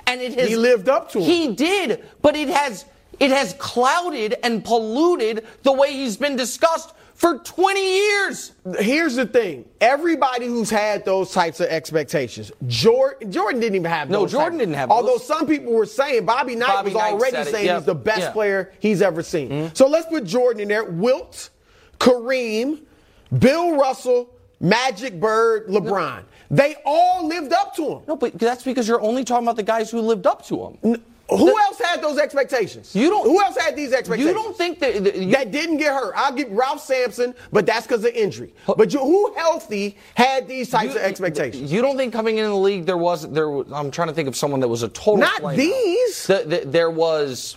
B: And it has
C: He lived up to 'em.
B: he did, but it has it has clouded and polluted the way he's been discussed for 20 years.
C: Here's the thing. Everybody who's had those types of expectations, Jordan, Jordan didn't even have
B: No. Jordan
C: types.
B: didn't have
C: Although
B: those.
C: some people were saying Bobby Knight
B: Bobby
C: was
B: Knight
C: already saying
B: yep,
C: he's the best
B: yeah. Mm-hmm.
C: player he's ever seen. So let's put Jordan in there. Wilt, Kareem, Bill Russell, Magic Bird, LeBron. They all lived up to him.
B: No, but that's because you're only talking about the guys who lived up to him.
C: Who else had those expectations?
B: You don't-
C: Who else had these expectations?
B: You don't think that, that you,
C: that didn't get hurt. I'll give Ralph Sampson, but that's because of injury. But you, who healthy had these types
B: you-
C: of expectations?
B: You don't think coming into the league there was there? Was, I'm trying to think of someone that was a total.
C: Not
B: flameout.
C: these.
B: The, the, there was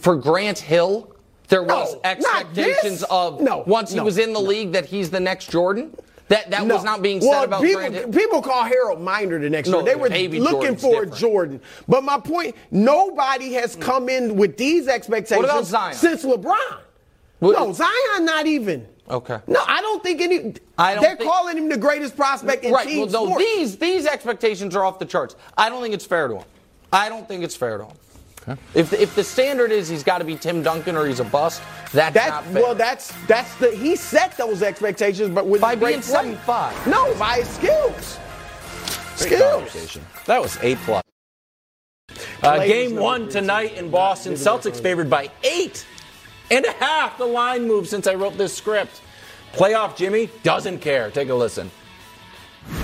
B: for Grant Hill. There was
C: No,
B: expectations of
C: No,
B: once he
C: no,
B: was in the league that he's the next Jordan. That that was not being said
C: well,
B: about
C: people,
B: Hill.
C: people call Harold Miner the next
B: No,
C: Jordan. They were looking
B: Jordan's
C: for
B: different.
C: Jordan. But my point, nobody has hmm. come in with these expectations
B: What about Zion?
C: since LeBron.
B: What-
C: no, Zion not even.
B: Okay.
C: No, I don't think any.
B: I don't
C: they're
B: think-
C: calling him the greatest prospect in
B: right.
C: team
B: Well, no,
C: sports.
B: these these expectations are off the charts. I don't think it's fair to him. I don't think it's fair to him. If the, if the standard is he's got to be Tim Duncan or he's a bust, that's
C: That
B: not fair.
C: well, that's that's the he set those expectations, but with
B: By being
C: play.
B: 7'5".
C: No, by his skills. Skills.
A: That was eight plus. Uh, game one tonight in Boston. Celtics favored by eight and a half. The line moved since I wrote this script. Playoff Jimmy doesn't care. Take a listen.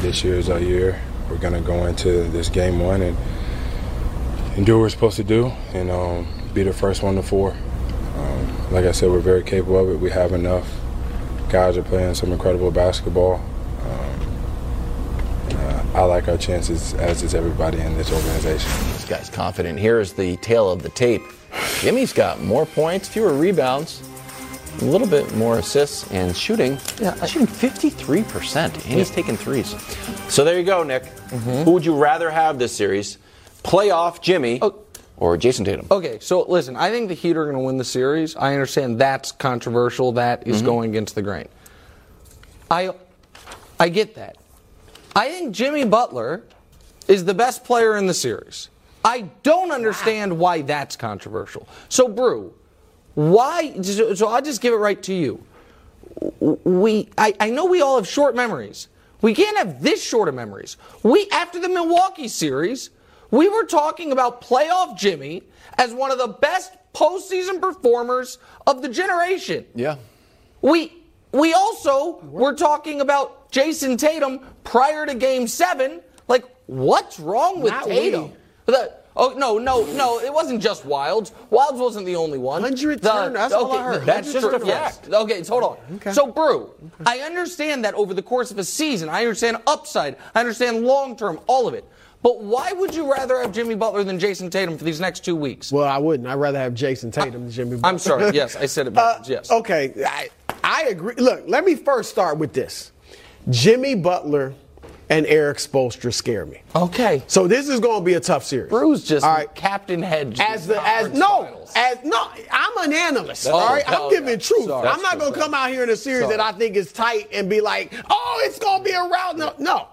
G: This year is our year. We're gonna go into this game one and and do what we're supposed to do, and um, be the first one to four. Um, like I said, we're very capable of it. We have enough. Guys are playing some incredible basketball. Um, uh, I like our chances, as is everybody in this organization.
A: This guy's confident. Here is the tale of the tape. Jimmy's got more points, fewer rebounds, a little bit more assists, and shooting. Yeah, shooting 53%, and he's taking threes. So there you go, Nick. Who would you rather have this series? Playoff Jimmy
B: Oh.
A: or Jayson Tatum?
B: Okay, so listen, I think the Heat are going to win the series. I understand that's controversial. That is mm-hmm. going against the grain. I, I get that. I think Jimmy Butler is the best player in the series. I don't understand why that's controversial. So, Brew, why? So so I'll just give it right to you. We, I, I know we all have short memories. We can't have this short of memories. We, after the Milwaukee series, we were talking about playoff Jimmy as one of the best postseason performers of the generation.
A: Yeah.
B: We we also were talking about Jayson Tatum prior to Game Seven. Like, what's wrong with
C: Not
B: Tatum?
C: we.
B: The- oh no, no, no! It wasn't just Wildes. Wildes wasn't the only one.
C: 100
B: The-
C: turn, that's all I heard.
A: That's just a
B: yes.
A: fact.
B: Okay, so hold on. So, Brew, I understand that over the course of a season, I understand upside, I understand long term, all of it. But why would you rather have Jimmy Butler than Jayson Tatum for these next two weeks?
C: Well, I wouldn't. I'd rather have Jayson Tatum than Jimmy. Butler.
B: I'm sorry. Yes, I said it
C: Uh,
B: yes.
C: Okay, I, I agree. Look, let me first start with this. Jimmy Butler and Erik Spoelstra scare me.
B: Okay.
C: So this is going to be a tough series.
B: Bruce just
C: all right.
B: Captain Hedge.
C: As the as no as no, I'm an analyst. all right, I'm
B: oh,
C: giving
B: yeah.
C: truth.
B: Sorry.
C: I'm not going to come out here in a series
B: Sorry.
C: that I think is tight and be like, oh, it's going to be a rout. No, no.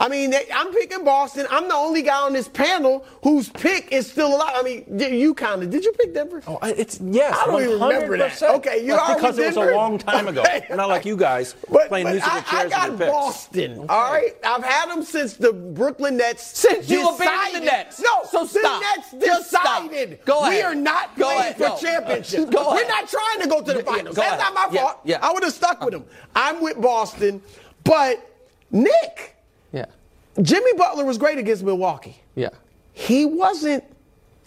C: I mean, they, I'm picking Boston. I'm the only guy on this panel whose pick is still alive. I mean, y- you kind of did you pick Denver?
A: Oh, it's yes.
C: I don't even remember that. Okay, you
A: That's
C: are
A: because
C: with
A: it was a long time ago.
C: Okay.
A: Not like you guys
C: But,
A: playing
C: but
A: musical
C: I, I got
A: with your picks.
C: Boston. All right, I've had them since the Brooklyn Nets.
B: Since you
C: decided-
B: abandoned the Nets.
C: No,
B: So
C: the. Nets
B: Just stop.
C: decided
B: Go
C: we are not
B: Go
C: playing
B: ahead.
C: for
B: No.
C: championships.
B: Go
C: We're
B: ahead.
C: not trying to go to the
B: Yeah, yeah,
C: finals. That's
B: ahead.
C: not my
B: Yeah,
C: fault.
B: yeah.
C: I would have stuck with them. I'm with Boston, but Nick,
B: Yeah.
C: Jimmy Butler was great against Milwaukee
B: Yeah.
C: he wasn't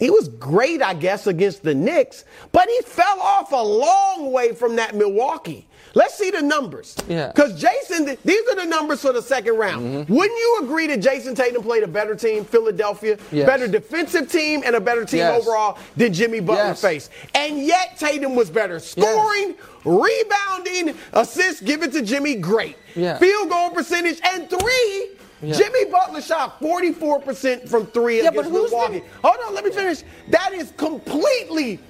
C: he was great, I guess, against the Knicks, but he fell off a long way from that Milwaukee. Let's see the numbers.
B: Yeah.
C: Because Jason, these are the numbers for the second round.
B: Mm-hmm.
C: Wouldn't you agree that Jayson Tatum played a better team, Philadelphia,
B: Yes.
C: better defensive team, and a better team
B: Yes.
C: overall than Jimmy Butler
B: Yes.
C: faced? And yet Tatum was better. Scoring, rebounding, assists given to Jimmy, great.
B: Yeah.
C: Field goal percentage, and three.
B: Yeah.
C: Jimmy Butler shot 44% from three
B: Yeah, but
C: against
B: who's
C: Milwaukee.
B: the-
C: Hold on, let me finish. That is completely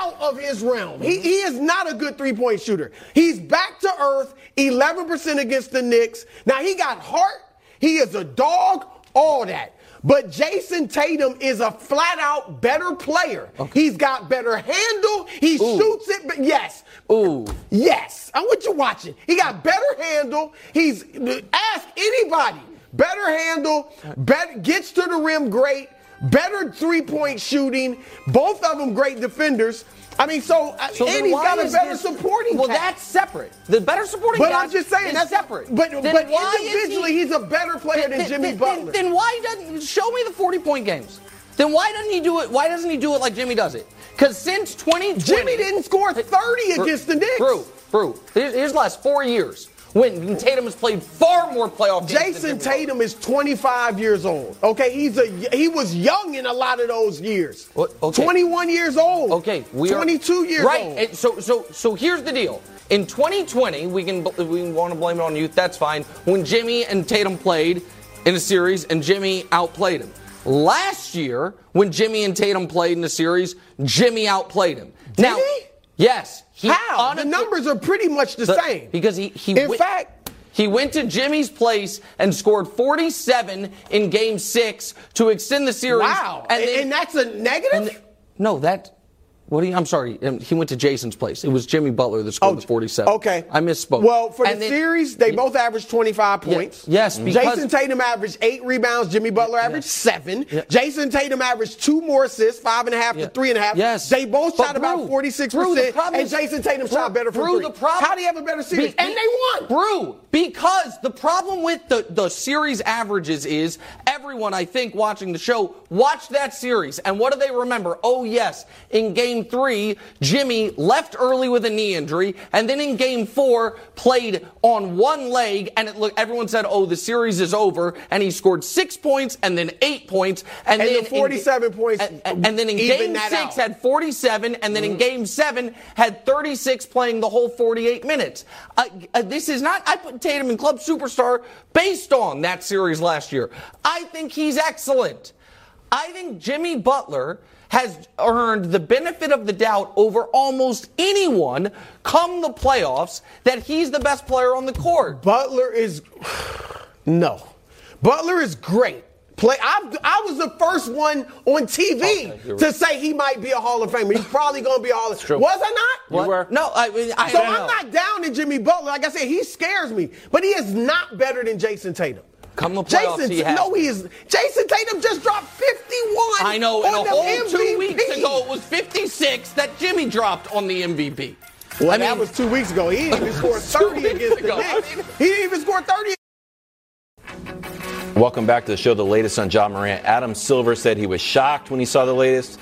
C: out of his realm. He, he is not a good three point shooter. He's back to earth, 11% against the Knicks. Now, he got heart, he is a dog, all that. But Jayson Tatum is a flat out better player. He's got better handle. He shoots it, but yes.
B: Ooh.
C: Yes. I want you watching. He got better handle. He's ask anybody. Better handle, better gets to the rim great, better three-point shooting, both of them great defenders. I mean, so, uh,
B: So
C: and he's got a better
B: this-
C: supporting
B: Well,
C: cast.
B: that's separate. The better supporting
C: But I'm just saying that's
B: separate.
C: But,
B: Then
C: but individually,
B: he-
C: he's a better player than
B: Then-
C: Jimmy
B: then-
C: Butler.
B: Then, why doesn't show me the 40 point games? Then why doesn't he do it? Why doesn't he do it like Jimmy does it? Because since 2020,
C: Jimmy didn't score 30
B: Bru-
C: against the Knicks.
B: Brew, Brew. Here's, here's the last four years when Tatum has played far more playoff games. Jayson
C: Tatum is 25 years old. Okay, he's a he was young in a lot of those years.
B: Okay.
C: 21 years old.
B: Okay, we
C: 22
B: are,
C: years
B: right.
C: old.
B: and so so so here's the deal. In 2020, we can we want to blame it on youth. That's fine. When Jimmy and Tatum played in a series, and Jimmy outplayed him. Last year, when Jimmy and Tatum played in a series, Jimmy outplayed him.
C: Did
B: now,
C: he?
B: Yes. He
C: How? The numbers are pretty much the,
B: the-
C: same.
B: Because he, he
C: in
B: went-
C: fact,
B: he went to Jimmy's place and scored 47 in game six to extend the series.
C: wow. And, and that's a negative?
B: and no, that. What do you, I'm sorry. um, He went to Jayson's place. It was Jimmy Butler that scored the 47.
C: Oh, Okay.
B: I misspoke.
C: Well, for
B: And
C: the
B: then-
C: series, they both averaged 25
B: Yeah,
C: points.
B: yes, because-
C: Jayson Tatum averaged eight rebounds. Jimmy Butler averaged seven. Jayson Tatum averaged two more assists, five and a half to three and a half.
B: Yes.
C: They both
B: But
C: shot about 46%.
B: Brew, the
C: and Jayson Tatum
B: Brew,
C: shot better from
B: Brew,
C: three.
B: the problem-
C: How do you have a better series?
B: Be-
C: and they won.
B: Brew, because the problem with the, the series averages is everyone, I think, watching the show, watched that series. And what do they remember? Oh, yes, in game three, Jimmy left early with a knee injury. And then in game four, played on one leg. And it look, everyone said, oh, the series is over. And he scored six points and then eight points. And,
C: And
B: then
C: the 47
B: in,
C: points
B: And, and- then in game six,
C: out.
B: had 47, and then in game seven had 36 playing the whole 48 minutes. Uh, uh, this is not, I put Tatum in club superstar based on that series last year. I think he's excellent. I think Jimmy Butler has earned the benefit of the doubt over almost anyone come the playoffs that he's the best player on the court.
C: Butler is no. Butler is great. Play. I, I was the first one on TV
B: you're
C: to
B: right.
C: say he might be a Hall of Famer. He's probably going to be a Hall of Famer. Was I not?
B: What?
A: were.
B: No, I, I
C: So I'm
B: know.
C: not down to Jimmy Butler. Like I said, he scares me, but he is not better than Jayson Tatum.
B: Come the playoffs,
C: Jason,
B: he has
C: no, he is. Jayson Tatum just dropped 51.
B: I know,
C: on
B: and a
C: the
B: whole two weeks ago it was 56 that Jimmy dropped on the MVP.
C: Well,
B: I
C: that was two weeks ago. He didn't even score 30 against
B: ago.
C: the Knicks. He didn't even score 30.
A: Welcome back to the show, the latest on Ja Morant. Adam Silver said he was shocked when he saw the latest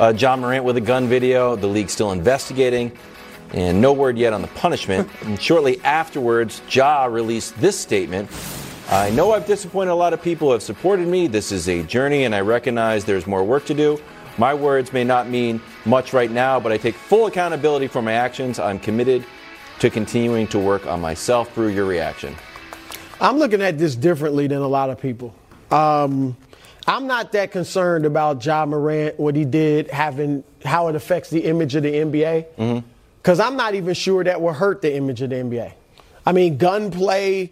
A: uh, Ja Morant with a gun video. The league's still investigating, and no word yet on the punishment. and shortly afterwards, Ja released this statement. I know I've disappointed a lot of people who have supported me. This is a journey, and I recognize there's more work to do. My words may not mean much right now, but I take full accountability for my actions. I'm committed to continuing to work on myself through your reaction.
C: I'm looking at this differently than a lot of people. Um, I'm not that concerned about Ja Morant, what he did, having how it affects the image of the NBA, because I'm not even sure that will hurt the image of the NBA. I mean, gunplay,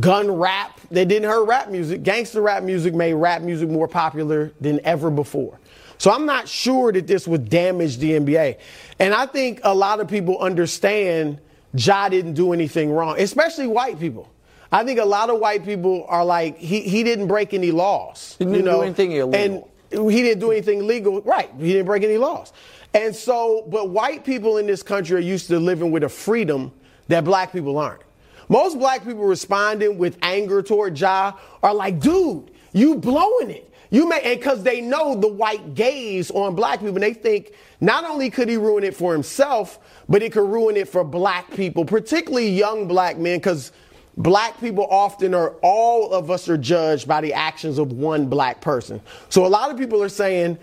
C: gun rap, they didn't hurt rap music. Gangster rap music made rap music more popular than ever before. So I'm not sure that this would damage the NBA. And I think a lot of people understand Ja didn't do anything wrong, especially white people. I think a lot of white people are like, he, he didn't break any laws.
B: He didn't
C: you know?
B: do anything illegal.
C: And he didn't do anything legal. Right. He didn't break any laws. And so, but white people in this country are used to living with a freedom that black people aren't. Most black people responding with anger toward Ja are like, dude, you blowing it. You may, and because they know the white gaze on black people, and they think not only could he ruin it for himself, but it could ruin it for black people, particularly young black men, because black people often are, all of us are judged by the actions of one black person. So a lot of people are saying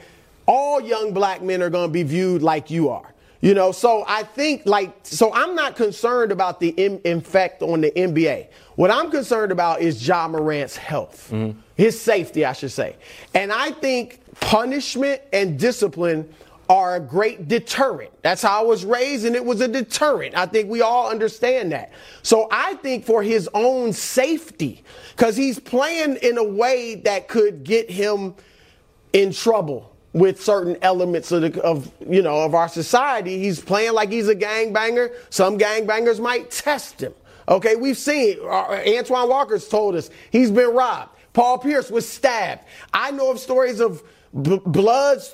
C: all young black men are going to be viewed like you are. You know, so I think like, so I'm not concerned about the in, effect on the NBA. What I'm concerned about is Ja Morant's health, mm-hmm. his safety, I should say. And I think punishment and discipline are a great deterrent. That's how I was raised, and it was a deterrent. I think we all understand that. So I think for his own safety, because he's playing in a way that could get him in trouble with certain elements of, the, of you know of our society. He's playing like he's a gangbanger. Some gangbangers might test him. Okay, we've seen uh, Antoine Walker's told us he's been robbed. Paul Pierce was stabbed. I know of stories of B- Bloods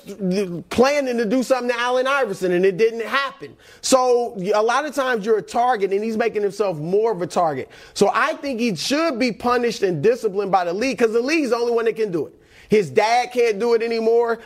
C: planning to do something to Allen Iverson and it didn't happen. So a lot of times you're a target and he's making himself more of a target. So I think he should be punished and disciplined by the league because the league's the only one that can do it. His dad can't do it anymore.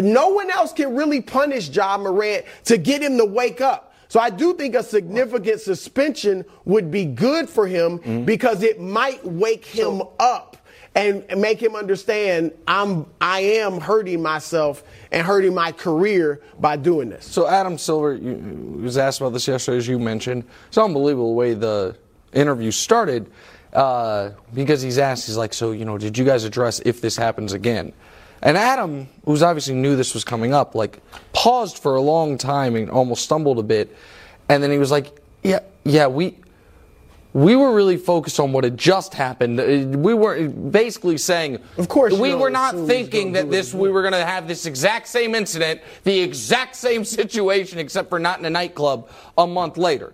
C: No one else can really punish Ja Morant to get him to wake up. So I do think a significant suspension would be good for him mm-hmm. because it might wake him so, up and make him understand I'm I am hurting myself and hurting my career by doing this.
B: So Adam Silver you, was asked about this yesterday, as you mentioned. It's unbelievable the way the interview started uh, because he's asked, he's like, so you know, did you guys address if this happens again? And Adam, who's obviously knew this was coming up, like paused for a long time and almost stumbled a bit, and then he was like, yeah, yeah, we we were really focused on what had just happened. Uh, we were basically saying,
C: of course,
B: we were not thinking that this we were going to have this exact same incident, the exact same situation, except for not in a nightclub a month later.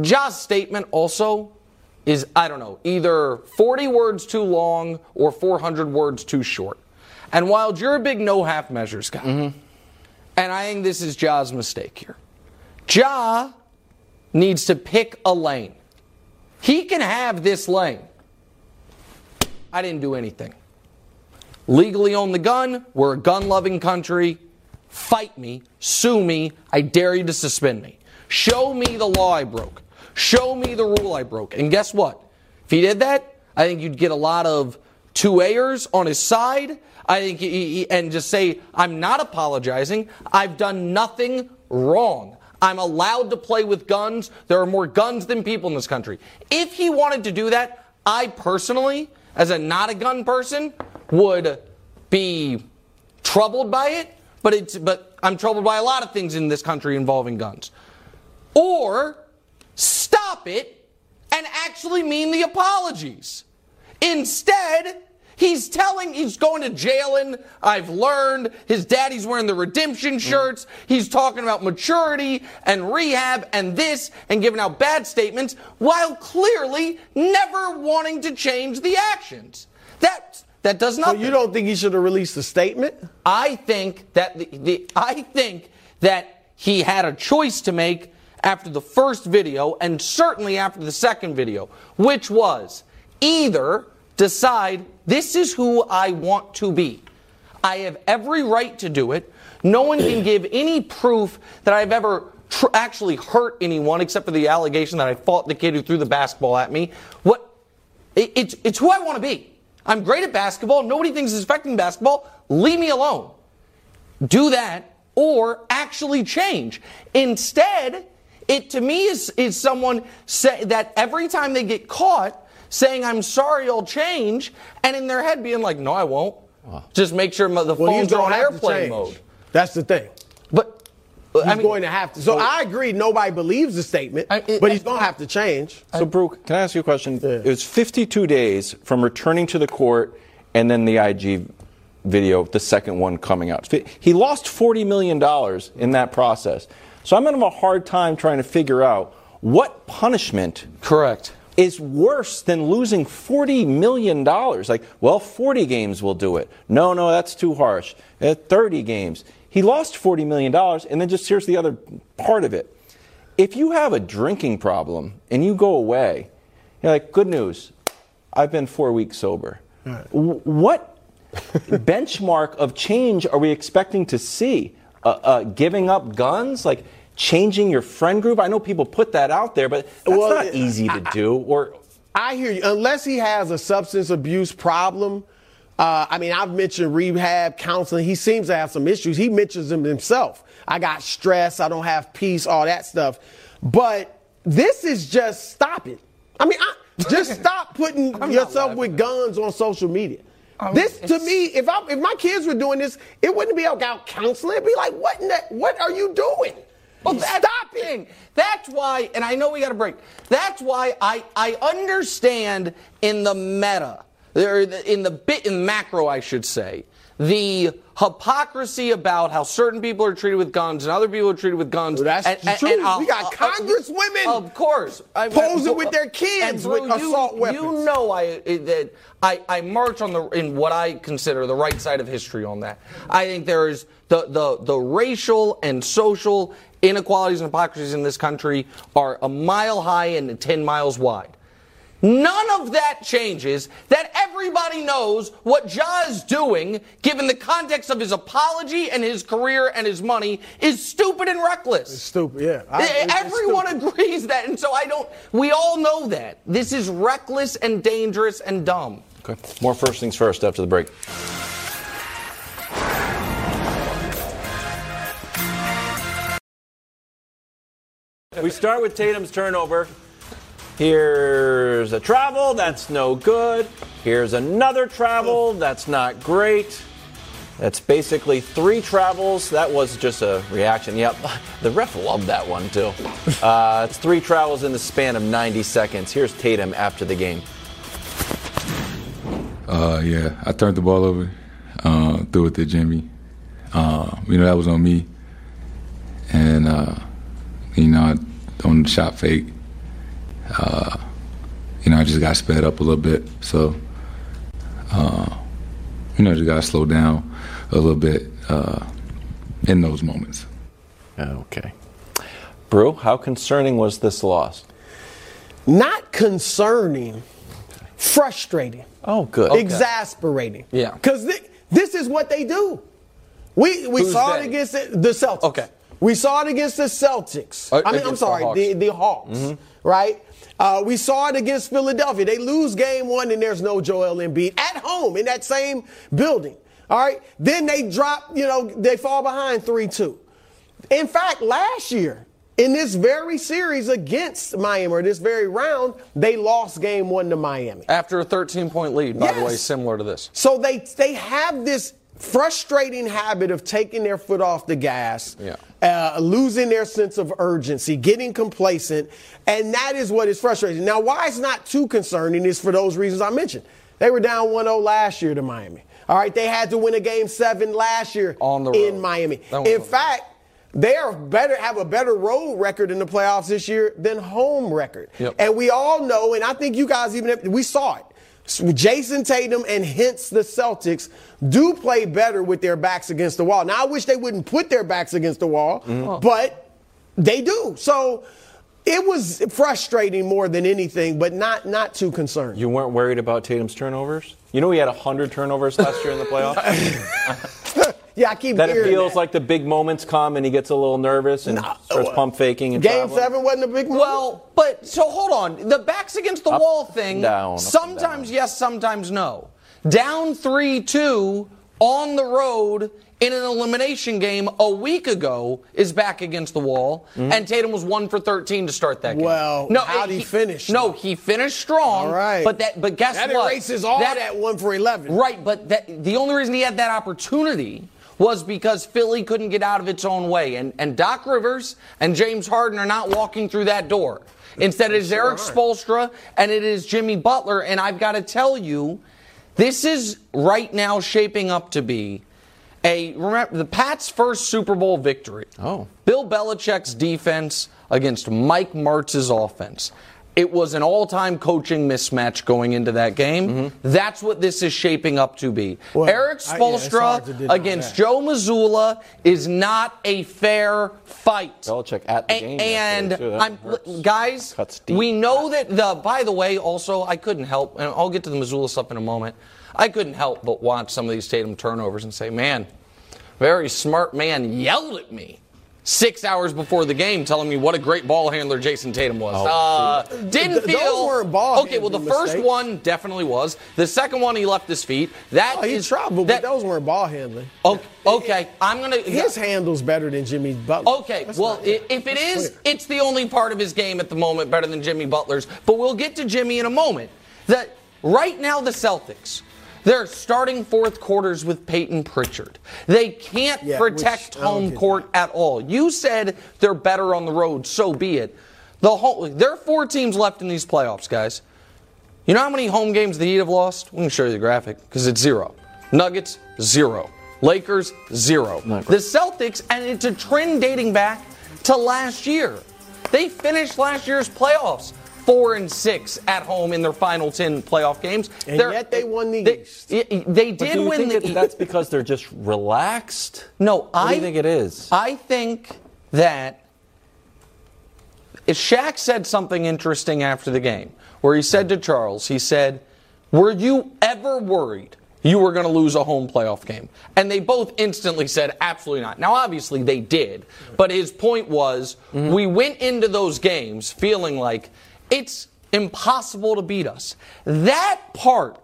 B: Ja's statement also is I don't know either 40 words too long or 400 words too short. And while you're a big no half measures guy, mm-hmm. and I think this is Ja's mistake here, Ja needs to pick a lane. He can have this lane. I didn't do anything. Legally own the gun. We're a gun loving country. Fight me. Sue me. I dare you to suspend me. Show me the law I broke. Show me the rule I broke. And guess what? If he did that, I think you'd get a lot of two Ayers on his side. I think and just say, I'm not apologizing. I've done nothing wrong. I'm allowed to play with guns. There are more guns than people in this country. If he wanted to do that, I personally, as a not a gun person, would be troubled by it. But it's but I'm troubled by a lot of things in this country involving guns. Or stop it and actually mean the apologies. Instead, He's telling, he's going to jail and I've learned. His daddy's wearing the redemption mm. shirts. He's talking about maturity and rehab and this and giving out bad statements while clearly never wanting to change the actions. That, that does not.
C: So you don't think he should have released a statement?
B: I think that the, the I think that he had a choice to make after the first video and certainly after the second video, which was either decide this is who I want to be. I have every right to do it. No one can give any proof that I've ever tr- actually hurt anyone except for the allegation that I fought the kid who threw the basketball at me. What? It, it's, it's who I want to be. I'm great at basketball. Nobody thinks it's affecting basketball. Leave me alone. Do that or actually change. Instead, it to me is, is someone say that every time they get caught, saying, I'm sorry, I'll change, and in their head being like, no, I won't. Just make sure the
C: Well,
B: phones are on
C: gonna have to
B: airplane mode.
C: That's the thing.
B: But
C: He's
B: I mean,
C: going to have to. So I agree. Nobody believes the statement,
B: I- it-
C: but he's going to have to change.
A: So, Brooke, can I ask you a question? It was 52 days from returning to the court and then the IG video, the second one coming out. He lost $40 million in that process. So I'm having a hard time trying to figure out what punishment
B: correct.
A: Is worse than losing $40 million. Like, well, 40 games will do it. No, no, that's too harsh. Uh, 30 games. He lost $40 million, and then just here's the other part of it. If you have a drinking problem and you go away, you're like, good news, I've been four weeks sober. W- What benchmark of change are we expecting to see? Uh, uh, giving up guns? Like, changing your friend group? I know people put that out there, but that's
C: Well,
A: not easy to do. Or
C: I hear you. Unless he has a substance abuse problem, uh, I mean, I've mentioned rehab, counseling. He seems to have some issues. He mentions them himself. I got stress. I don't have peace. All that stuff. But this is just stop it. I mean, I, just stop putting yourself with guns on social media.
B: Um,
C: this to me, if I, if my kids were doing this, it wouldn't be about counseling. It'd be like, what in the, what are you doing?
B: Well, that's
C: Stop
B: the
C: it.
B: That's why, and I know we got to break. That's why I, I understand in the meta, or in the bit in macro, I should say, the hypocrisy about how certain people are treated with guns and other people are treated with guns.
C: Well, that's
B: and,
C: the
B: and- uh,
C: We got
B: uh, uh,
C: congresswomen
B: of course, I-
C: posing with their kids with
B: you,
C: assault weapons.
B: You know, I that I, I march on the in what I consider the right side of history on that. I think there is the the the racial and social inequalities and hypocrisies in this country are a mile high and 10 miles wide. None of that changes that everybody knows what Ja is doing, given the context of his apology and his career and his money, is stupid and reckless.
C: It's Stupid, yeah. I- it's just
B: Everyone
C: stupid.
B: agrees that, and so I don't. We all know that this is reckless and dangerous and dumb.
A: Okay. More first things first after the break. We start with Tatum's turnover. Here's a travel, that's no good. Here's another travel, that's not great. That's basically three travels. That was just a reaction. Yep, the ref loved that one too. Uh, it's three travels in the span of 90 seconds. Here's Tatum after the game.
H: Uh, yeah, I turned the ball over, uh, threw it to Jimmy. Uh, you know that was on me, and uh, you know on the shot fake, uh, you know I just got sped up a little bit. So, uh, you know, just got to slow down a little bit uh, in those moments.
A: Okay. Brew, how concerning was this loss?
C: Not concerning, frustrating.
A: Oh, good.
C: exasperating.
B: Yeah.
C: Because this is what they do. We we
B: Who's
C: saw
B: they?
C: it against the, the Celtics.
B: Okay.
C: We saw it against the Celtics.
B: Uh,
C: I mean, I'm
B: against the
C: sorry,
B: Hawks.
C: the, the Hawks, right? Uh, we saw it against Philadelphia. They lose game one and there's no Joel Embiid at home in that same building. All right. Then they drop, you know, they fall behind 3 2. In fact, last year, in this very series against Miami, or this very round, they lost game one to Miami.
B: After a 13 point lead, by the way, similar to this.
C: So they they have this frustrating habit of taking their foot off the gas,
B: Yeah.
C: uh, losing their sense of urgency, getting complacent, and that is what is frustrating. Now, why it's not too concerning is for those reasons I mentioned. They were down 1-0 last year to Miami. All right, they had to win a game seven last year
B: On the
C: in. Miami. In fact, they are better have a better road record in the playoffs this year than home record.
B: Yep.
C: And we all know, and I think you guys even we saw it. So Jayson Tatum and hence the Celtics do play better with their backs against the wall. Now I wish they wouldn't put their backs against the wall, mm-hmm. but they do. So it was frustrating more than anything, but not not too concerned.
A: You weren't worried about Tatum's turnovers? You know he had 100 turnovers last year in the playoffs?
C: yeah, I keep
A: that it feels
C: that.
A: like the big moments come and he gets a little nervous and starts pump faking and
C: Game
A: traveling?
C: seven wasn't a big moment.
B: Well, but so hold on. The backs against the
A: Up
B: wall thing.
A: down,
B: sometimes
A: down.
B: yes, sometimes no. Down three two on the road in an elimination game a week ago is back against the wall, mm-hmm. and Tatum was one for 13 to start that game.
C: Well, no, how did he finish?
B: No, he finished strong.
C: All right.
B: But that, but guess
C: That
B: what?
C: erases all that, one for 11.
B: Right, but that, the only reason he had that opportunity was because Philly couldn't get out of its own way. And, and Doc Rivers and James Harden are not walking through that door. Instead, it is Erik Spoelstra and it is Jimmy Butler. And I've got to tell you, this is right now shaping up to be a remember the Pats' first Super Bowl victory.
A: Oh.
B: Bill Belichick's defense against Mike Martz's offense. It was an all-time coaching mismatch going into that game. That's what this is shaping up to be.
C: Mm-hmm. Well,
B: Erik
C: I- yeah, it's hard to Spoelstra
B: against. Joe Mazzulla is not a fair fight.
A: Belichick at the
B: A-
A: game
B: and
A: too.
B: I'm
A: hurts.
B: guys. We know that the. By the way, also I couldn't help, and I'll get to the Mazzulla stuff in a moment. I couldn't help but watch some of these Tatum turnovers and say, man, very smart man yelled at me. Six hours before the game, telling me what a great ball handler Jayson Tatum was. uh, didn't
C: Th- those
B: feel.
C: weren't ball
B: okay, well, the
C: handling
B: first
C: mistakes.
B: one definitely was. The second one, he left his feet. That
C: Oh, he
B: is-
C: traveled,
B: that-
C: but those weren't ball handling.
B: Okay, okay, I'm gonna.
C: His handle's better than Jimmy Butler.
B: Okay,
C: That's
B: well,
C: not-
B: if it is,
C: clear.
B: it's the only part of his game at the moment better than Jimmy Butler's. But we'll get to Jimmy in a moment. That right now, the Celtics. They're starting fourth quarters with Peyton Pritchard. They can't
C: Yeah,
B: protect
C: which
B: home court at all. You said they're better on the road, so be it. The whole, there are four teams left in these playoffs, guys. You know how many home games the Heat have lost? We can show you the graphic because it's zero. Nuggets, zero. Lakers, zero. The Celtics, and it's a trend dating back to last year. They finished last year's playoffs four and six at home in their final ten playoff games.
C: And
B: They're-
C: yet they won the
B: they,
C: East.
B: They, they did
A: do you
B: win
A: think
B: the
A: that
B: East.
A: that's because they're just relaxed?
B: No,
A: What
B: I
A: do you think it is?
B: I think that if Shaq said something interesting after the game, where he said to Charles, he said, "Were you ever worried you were going to lose a home playoff game?" And they both instantly said, "Absolutely not." Now, obviously, they did, but his point was, mm-hmm. we went into those games feeling like it's impossible to beat us. That part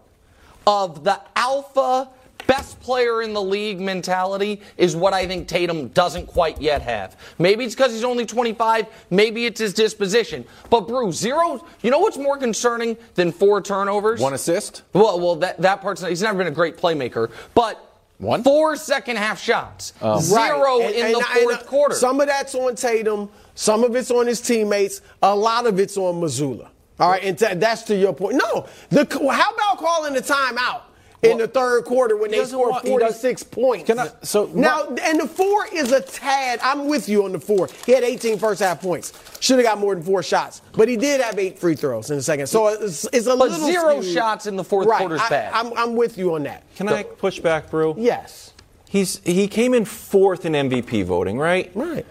B: of the alpha best player in the league mentality is what I think Tatum doesn't quite yet have. Maybe it's because he's only 25, maybe it's his disposition. But Brew, zero, you know what's more concerning than four turnovers?
A: One assist?
B: Well, well, that that part's not, he's never been a great playmaker, but
A: One?
B: four second half shots,
C: Right.
B: zero
C: And-
B: in
C: and-
B: the
C: and,
B: fourth
C: uh,
B: quarter.
C: Some of that's on Tatum. Some of it's on his teammates. A lot of it's on Mazzulla. All right, and t- that's to your point. No, the how about calling the timeout in the third quarter when they scored
A: want- he does-
C: 46 points?
A: Can I- so-
C: now, and the four is a tad. I'm with you on the four. He had 18 first half points. Should have got more than four shots, but he did have eight free throws in the second. So it's, it's a
B: But
C: little
B: zero
C: skewed.
B: shots in the fourth
C: right.
B: quarter is
C: I-
B: bad.
C: I'm, I'm with you on that.
A: Can I push back, Brew?
C: Yes.
A: He's he came in fourth in MVP voting, right?
C: Right.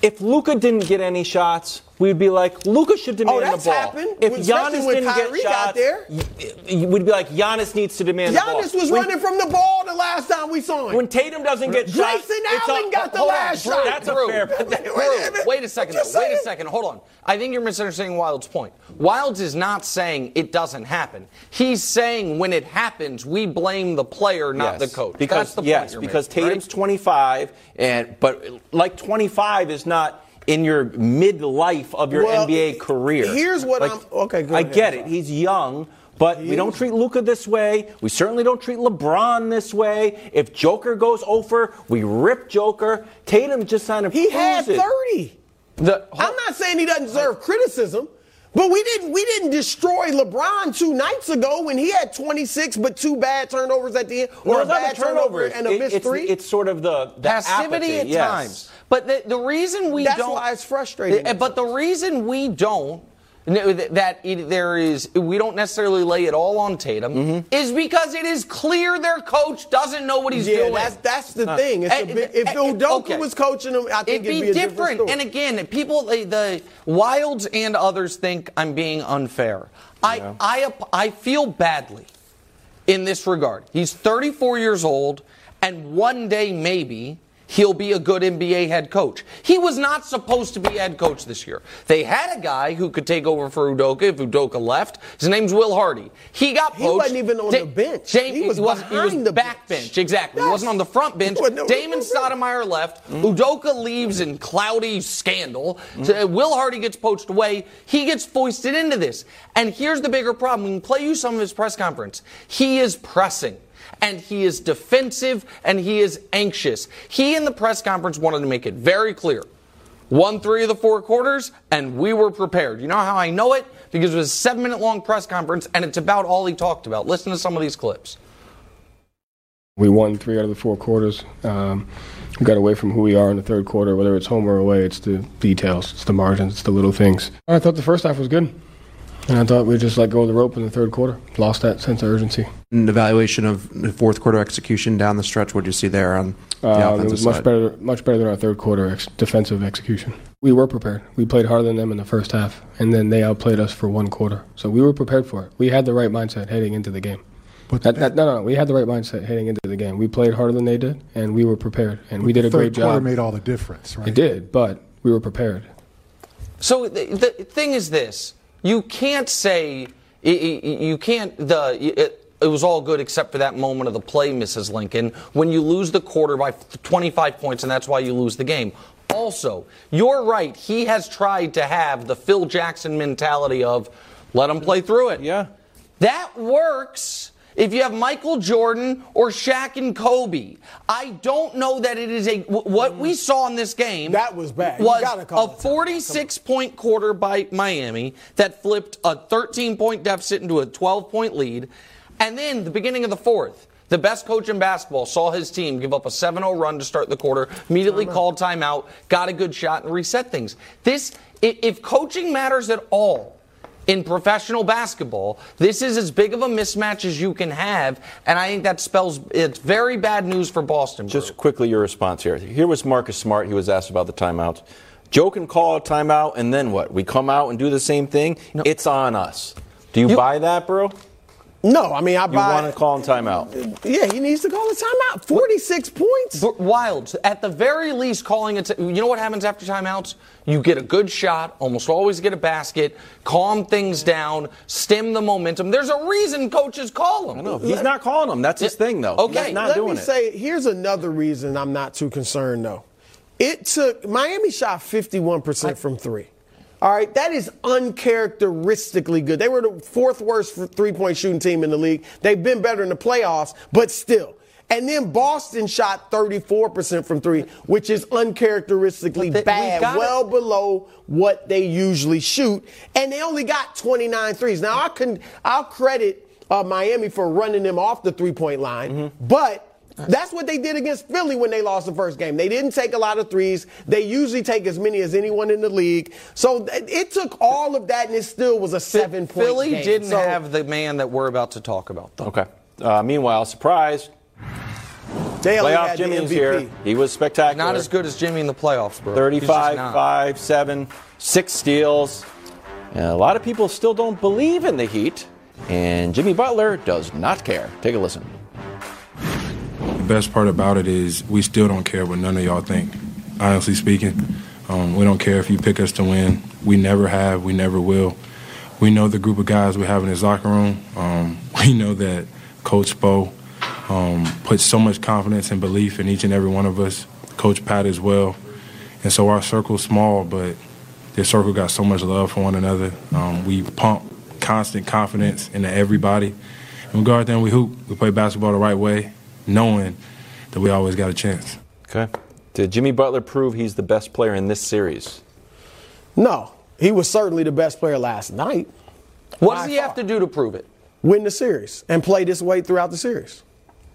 A: If Luca didn't get any shots, we'd be like, Luka should demand
C: Oh,
A: the
C: that's
A: ball.
C: happened,
A: If
C: especially
A: Giannis
C: when
A: didn't
C: Kyrie
A: get
C: got
A: shots,
C: there.
A: y- y- we'd be like, Giannis needs to demand the ball.
C: Giannis was
A: When-
C: running from the ball the last time we saw him.
A: When Tatum doesn't get
C: Grayson
A: shots, it's
C: Allen
A: a-
C: got the
A: hold on,
C: last shot.
A: That's a fair.
C: Wait a
B: wait a second. Though. Wait a second. Hold on. I think you're misunderstanding Wild's point. Wildes is not saying it doesn't happen. He's saying when it happens, we blame the player, not
A: Yes,
B: the coach.
A: Because
B: That's the
A: yes,
B: point you're
A: because
B: making,
A: Tatum's
B: right?
A: 25, and but like 25 is not in your midlife of your
C: Well,
A: NBA career.
C: here's what
A: Like,
C: I'm- okay, go
A: I
C: ahead,
A: get it. He's young. But we don't treat Luka this way. We certainly don't treat LeBron this way. If Joker goes over, we rip Joker. Tatum just kind of
C: he had 30.
B: The-
C: I'm not saying he doesn't deserve criticism, but we didn't we didn't destroy LeBron two nights ago when he had 26 but two bad turnovers at the end,
A: No,
C: or a
A: it's
C: bad
A: the
C: turnover
A: turnovers.
C: and a
A: It-
C: missed
A: it's,
C: three.
A: It's sort of the, the
B: passivity
A: apathy,
B: at
A: yes.
B: times. But the, the reason we
C: That's
B: don't.
C: That's why it's frustrating.
B: Uh, But the reason we don't. that- That it, there is, we don't necessarily lay it all on Tatum,
A: Mm-hmm.
B: is because it is clear their coach doesn't know what he's
C: yeah,
B: doing.
C: that's that's the thing. It's a
B: Eh,
C: big, if
B: eh,
C: Udoka
B: okay.
C: was coaching him, I think
B: It'd be,
C: a
B: different.
C: different story.
B: And again, people, the, the Wildes and others think I'm being unfair. I, I, I feel badly in this regard. He's 34 years old, and one day maybe he'll be a good NBA head coach. He was not supposed to be head coach this year. They had a guy who could take over for Udoka if Udoka left. His name's Will Hardy. He got poached.
C: He wasn't even on
B: Da-
C: the bench. He was,
B: he wasn't- he was
C: behind the
B: back
C: bench.
B: bench. Exactly. He wasn't on the front bench.
C: No,
B: Damon
C: no.
B: Stoudamire left.
C: Mm-hmm.
B: Udoka leaves in cloudy scandal.
C: Mm-hmm.
B: So, Will Hardy gets poached away. He gets foisted into this. And here's the bigger problem. We can play you some of his press conference. He is pressing. And he is defensive and he is anxious. He in the press conference wanted to make it very clear. Won three of the four quarters, and we were prepared. You know how I know it? Because it was a seven minute long press conference, and it's about all he talked about. Listen to some of these clips.
I: We won three out of the four quarters. Um, we got away from who we are in the third quarter, whether it's home or away. It's the details, it's the margins, it's the little things. I thought the first half was good, and I thought we just let go of the rope in the third quarter. Lost that sense of urgency.
J: An evaluation of the fourth quarter execution down the stretch. What did you see there on the
I: Um, it
J: offensive
I: was much
J: side?
I: better, much better than our third quarter ex- defensive execution. We were prepared. We played harder than them in the first half, and then they outplayed us for one quarter. So we were prepared for it. We had the right mindset heading into the game. That- that- no, no, no. We had the right mindset heading into the game. We played harder than they did, and we were prepared. And we did a
K: third
I: great
K: quarter
I: job.
K: made all the difference, right?
I: It did, but we were prepared.
B: So the, the thing is this: you can't say you can't the. It, it was all good except for that moment of the play, Mrs. Lincoln, when you lose the quarter by 25 points, and that's why you lose the game. Also, you're right. He has tried to have the Phil Jackson mentality of let him play through it.
A: Yeah.
B: That works if you have Michael Jordan or Shaq and Kobe. I don't know that it is a what we mm. saw in this game.
C: That was bad. You
B: Was a 46 point quarter by Miami that flipped a 13 point deficit into a 12 point lead, and then the beginning of the fourth. The best coach in basketball saw his team give up a 7 0 run to start the quarter, immediately called timeout, got a good shot, and reset things. This, if coaching matters at all, in professional basketball, this is as big of a mismatch as you can have, and I think that spells it's very bad news for Boston. Brew.
A: Just quickly, your response here. Here was Marcus Smart. He was asked about the timeouts. Joe can call a timeout, and then what? We come out and do the same thing? It's on us. Do you,
B: You-
A: buy that, bro?
C: No, I mean I
A: You
C: buy.
A: want to call him timeout?
C: yeah, he needs to call a timeout. Forty-six points.
B: But Wildes, at the very least, calling it. You know what happens after timeouts? You get a good shot, almost always get a basket, calm things down, stem the momentum. There's a reason coaches call them.
A: No, he's not calling them. That's his thing, though.
B: Okay,
A: he's not
C: Let
A: doing
C: me
A: it.
C: say, here's another reason I'm not too concerned though. It took Miami shot 51% from three. All right, that is uncharacteristically good. They were the fourth worst three point shooting team in the league. They've been better in the playoffs, but still. And then Boston shot 34% from three, which is uncharacteristically bad, well below what they usually shoot. And they only got 29 threes. Now, I can, I'll credit uh, Miami for running them off the three point line, but that's what they did against Philly when they lost the first game. They didn't take a lot of threes. They usually take as many as anyone in the league. So it took all of that, and it still was a seven point
B: Philly
C: game.
B: didn't
C: So-
B: have the man that we're about to talk about, though.
A: Okay. Uh, meanwhile, surprise.
C: They only
A: Playoff
C: had
A: Jimmy's here. He was spectacular.
B: Not as good as Jimmy in the playoffs, bro. He's
A: 35, 5, 7, 6 steals. And a lot of people still don't believe in the Heat, and Jimmy Butler does not care. Take a listen.
G: The best part about it is we still don't care what none of y'all think. Honestly speaking, um, we don't care if you pick us to win. We never have. We never will. We know the group of guys we have in his locker room. Um, we know that Coach Spo um, puts so much confidence and belief in each and every one of us. Coach Pat as well. And so our circle's small, but this circle got so much love for one another. Um, we pump constant confidence into everybody. And we go out there and we hoop. We play basketball the right way, knowing that we always got a chance.
A: Okay. Did Jimmy Butler prove he's the best player in this series?
C: No, he was certainly the best player last night.
B: What does he
C: far.
B: have to do to prove it?
C: Win the series and play this way throughout the series.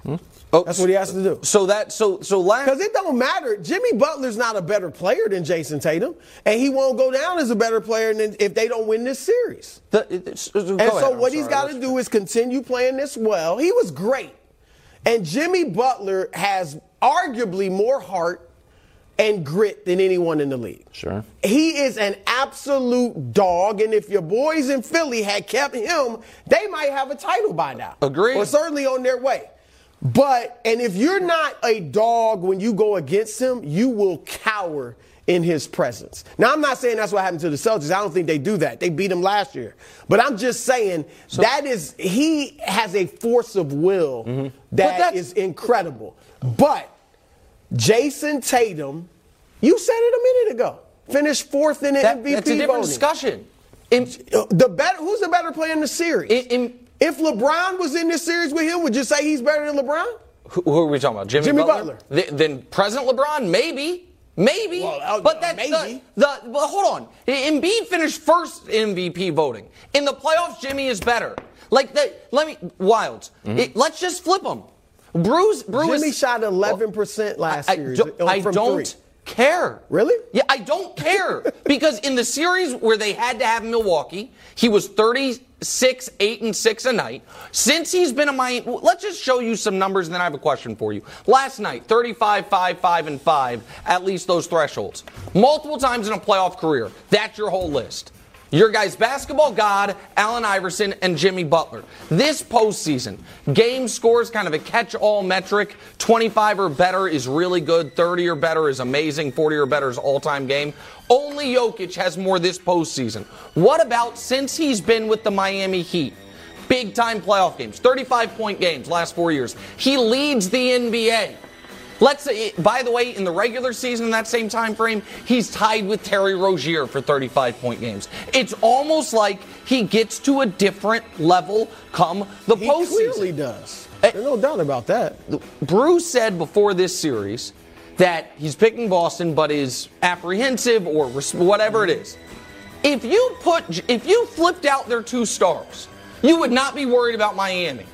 C: Hmm?
B: Oh,
C: That's what he has to do.
B: So that so so last
C: Because it don't matter. Jimmy Butler's not a better player than Jayson Tatum, and he won't go down as a better player than if they don't win this series.
B: The, it- go
C: and so
B: I'm
C: what he's got to do is continue playing this well. He was great. And Jimmy Butler has arguably more heart and grit than anyone in the league.
A: Sure.
C: He is an absolute dog, and if your boys in Philly had kept him, they might have a title by now.
B: Agreed.
C: Or certainly on their way. But and if you're not a dog when you go against him, you will cower in his presence. Now I'm not saying that's what happened to the Celtics. I don't think they do that. They beat him last year. But I'm just saying that is he has a force of will
B: Mm-hmm.
C: that is incredible. But Jayson Tatum, you said it a minute ago, finished fourth in the
B: That-
C: MVP
B: that's a different
C: voting.
B: discussion.
C: the better, who's the better player in the series? if LeBron was in this series with him, would you say he's better than LeBron?
B: Who, who are we talking about? Jimmy,
C: Jimmy
B: Butler? Th- then President LeBron, maybe. Maybe.
C: uh,
B: but that's the, the, but hold on. Embiid finished first in MVP voting. In the playoffs, Jimmy is better. Like, the, let me, Wildes, it- let's just flip them. Bruce, Bruce.
C: Jimmy shot 11% last
B: I,
C: series.
B: don't-
C: on-
B: I
C: from
B: don't
C: three.
B: Care.
C: Really?
B: Yeah, I don't care. because in the series where they had to have Milwaukee, he was 36, 8, and 6 a night. Since he's been a Miami, let's just show you some numbers and then I have a question for you. Last night, 35, 5, 5, and 5, at least those thresholds. Multiple times in a playoff career. That's your whole list. Your guys, basketball god, Allen Iverson, and Jimmy Butler. This postseason, game scores kind of a catch all metric. 25 or better is really good. 30 or better is amazing. 40 or better is all time game. Only Jokic has more this postseason. What about since he's been with the Miami Heat? Big time playoff games, 35 point games last four years. He leads the NBA. Let's say, by the way, in the regular season, in that same time frame, he's tied with Terry Rozier for 35 point games. It's almost like he gets to a different level come the
C: He
B: postseason.
C: He clearly does. Eh. There's no doubt about that.
B: Bruce said before this series that he's picking Boston, but is apprehensive or whatever it is. If you put, if you flipped out their two stars, you would not be worried about Miami.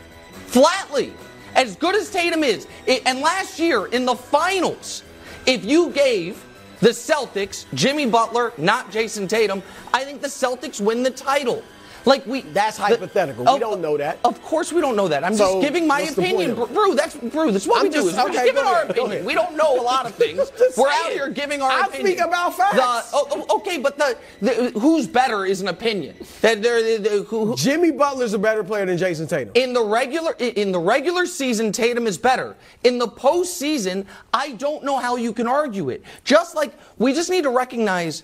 B: Flatly, as good as Tatum is, it, and last year in the finals, if you gave the Celtics Jimmy Butler, not Jayson Tatum, I think the Celtics win the title. Like we,
C: that's hypothetical. We don't know that.
B: Of course, we don't know that. I'm
C: So,
B: just giving my opinion? Brew. That's Brew. That's what
C: I'm
B: we do.
C: just-
B: Is we're just giving
C: go
B: our
C: ahead,
B: opinion. We don't know a lot of things. We're out here giving our
C: I
B: opinion.
C: I speak about facts.
B: The- oh, okay, but the, the who's better is an opinion. That they're, the- the- who, who-
C: Jimmy Butler's a better player than Jayson Tatum.
B: in the regular in the regular season, Tatum is better. In the postseason, I don't know how you can argue it. Just like we just need to recognize,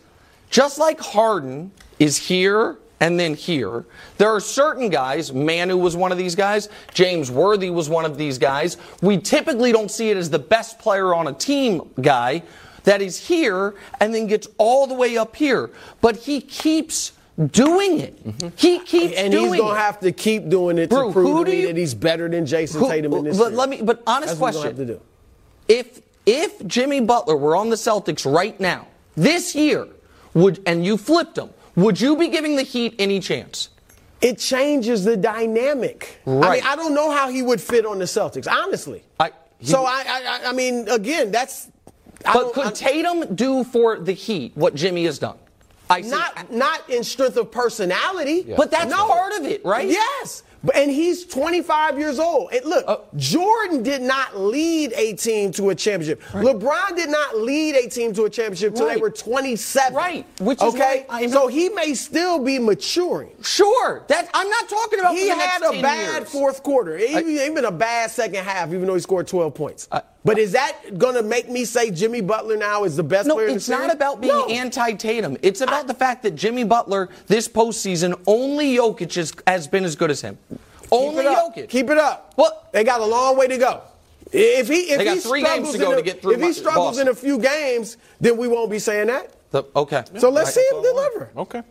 B: just like Harden is here and then here, there are certain guys. Manu was one of these guys. James Worthy was one of these guys. We typically don't see it as the best player on a team guy that is here and then gets all the way up here, but he keeps doing it. Mm-hmm. He keeps
C: and
B: doing it.
C: And he's gonna have to keep doing it
B: Brew,
C: to prove to me
B: you-
C: that he's better than Jayson
B: Who-
C: Tatum in this.
B: but
C: series.
B: let me- but honest
C: That's
B: question.
C: gonna have to do.
B: if if Jimmy Butler were on the Celtics right now, this year, would and you flipped him, would you be giving the Heat any chance?
C: It changes the dynamic.
B: Right.
C: I mean, I don't know how he would fit on the Celtics, honestly.
B: I,
C: so I, I, I mean, again, that's.
B: But could
C: I-
B: Tatum do for the Heat what Jimmy has done? I see.
C: not not in strength of personality,
B: But that's
C: no.
B: part of it, right?
C: Yes. And he's 25 years old. And look,
B: Uh,
C: Jordan did not lead a team to a championship. LeBron did not lead a team to a championship until they were 27.
B: Right, which is
C: okay.
B: I'm-
C: so he may still be maturing.
B: Sure, that I'm not talking about.
C: He had a
B: 10
C: bad
B: years.
C: fourth quarter, even, even a bad second half, even though he scored 12 points. But is that going to make me say Jimmy Butler now is the best
B: No,
C: player in the
B: it's not about being
C: No.
B: anti-Tatum. It's about the fact that Jimmy Butler this postseason only Jokic is, has been as good as him. Only
C: Keep it up.
B: Jokic.
C: Keep it up.
B: What?
C: They got a long way to go. If he if
B: They got
C: he
B: three games
C: struggles
B: to go
C: in
B: to
C: a-
B: get through
C: if he
B: my-
C: struggles in a few games, then we won't be saying that.
B: The- okay.
C: So let's
B: Right.
C: see him deliver.
A: Okay.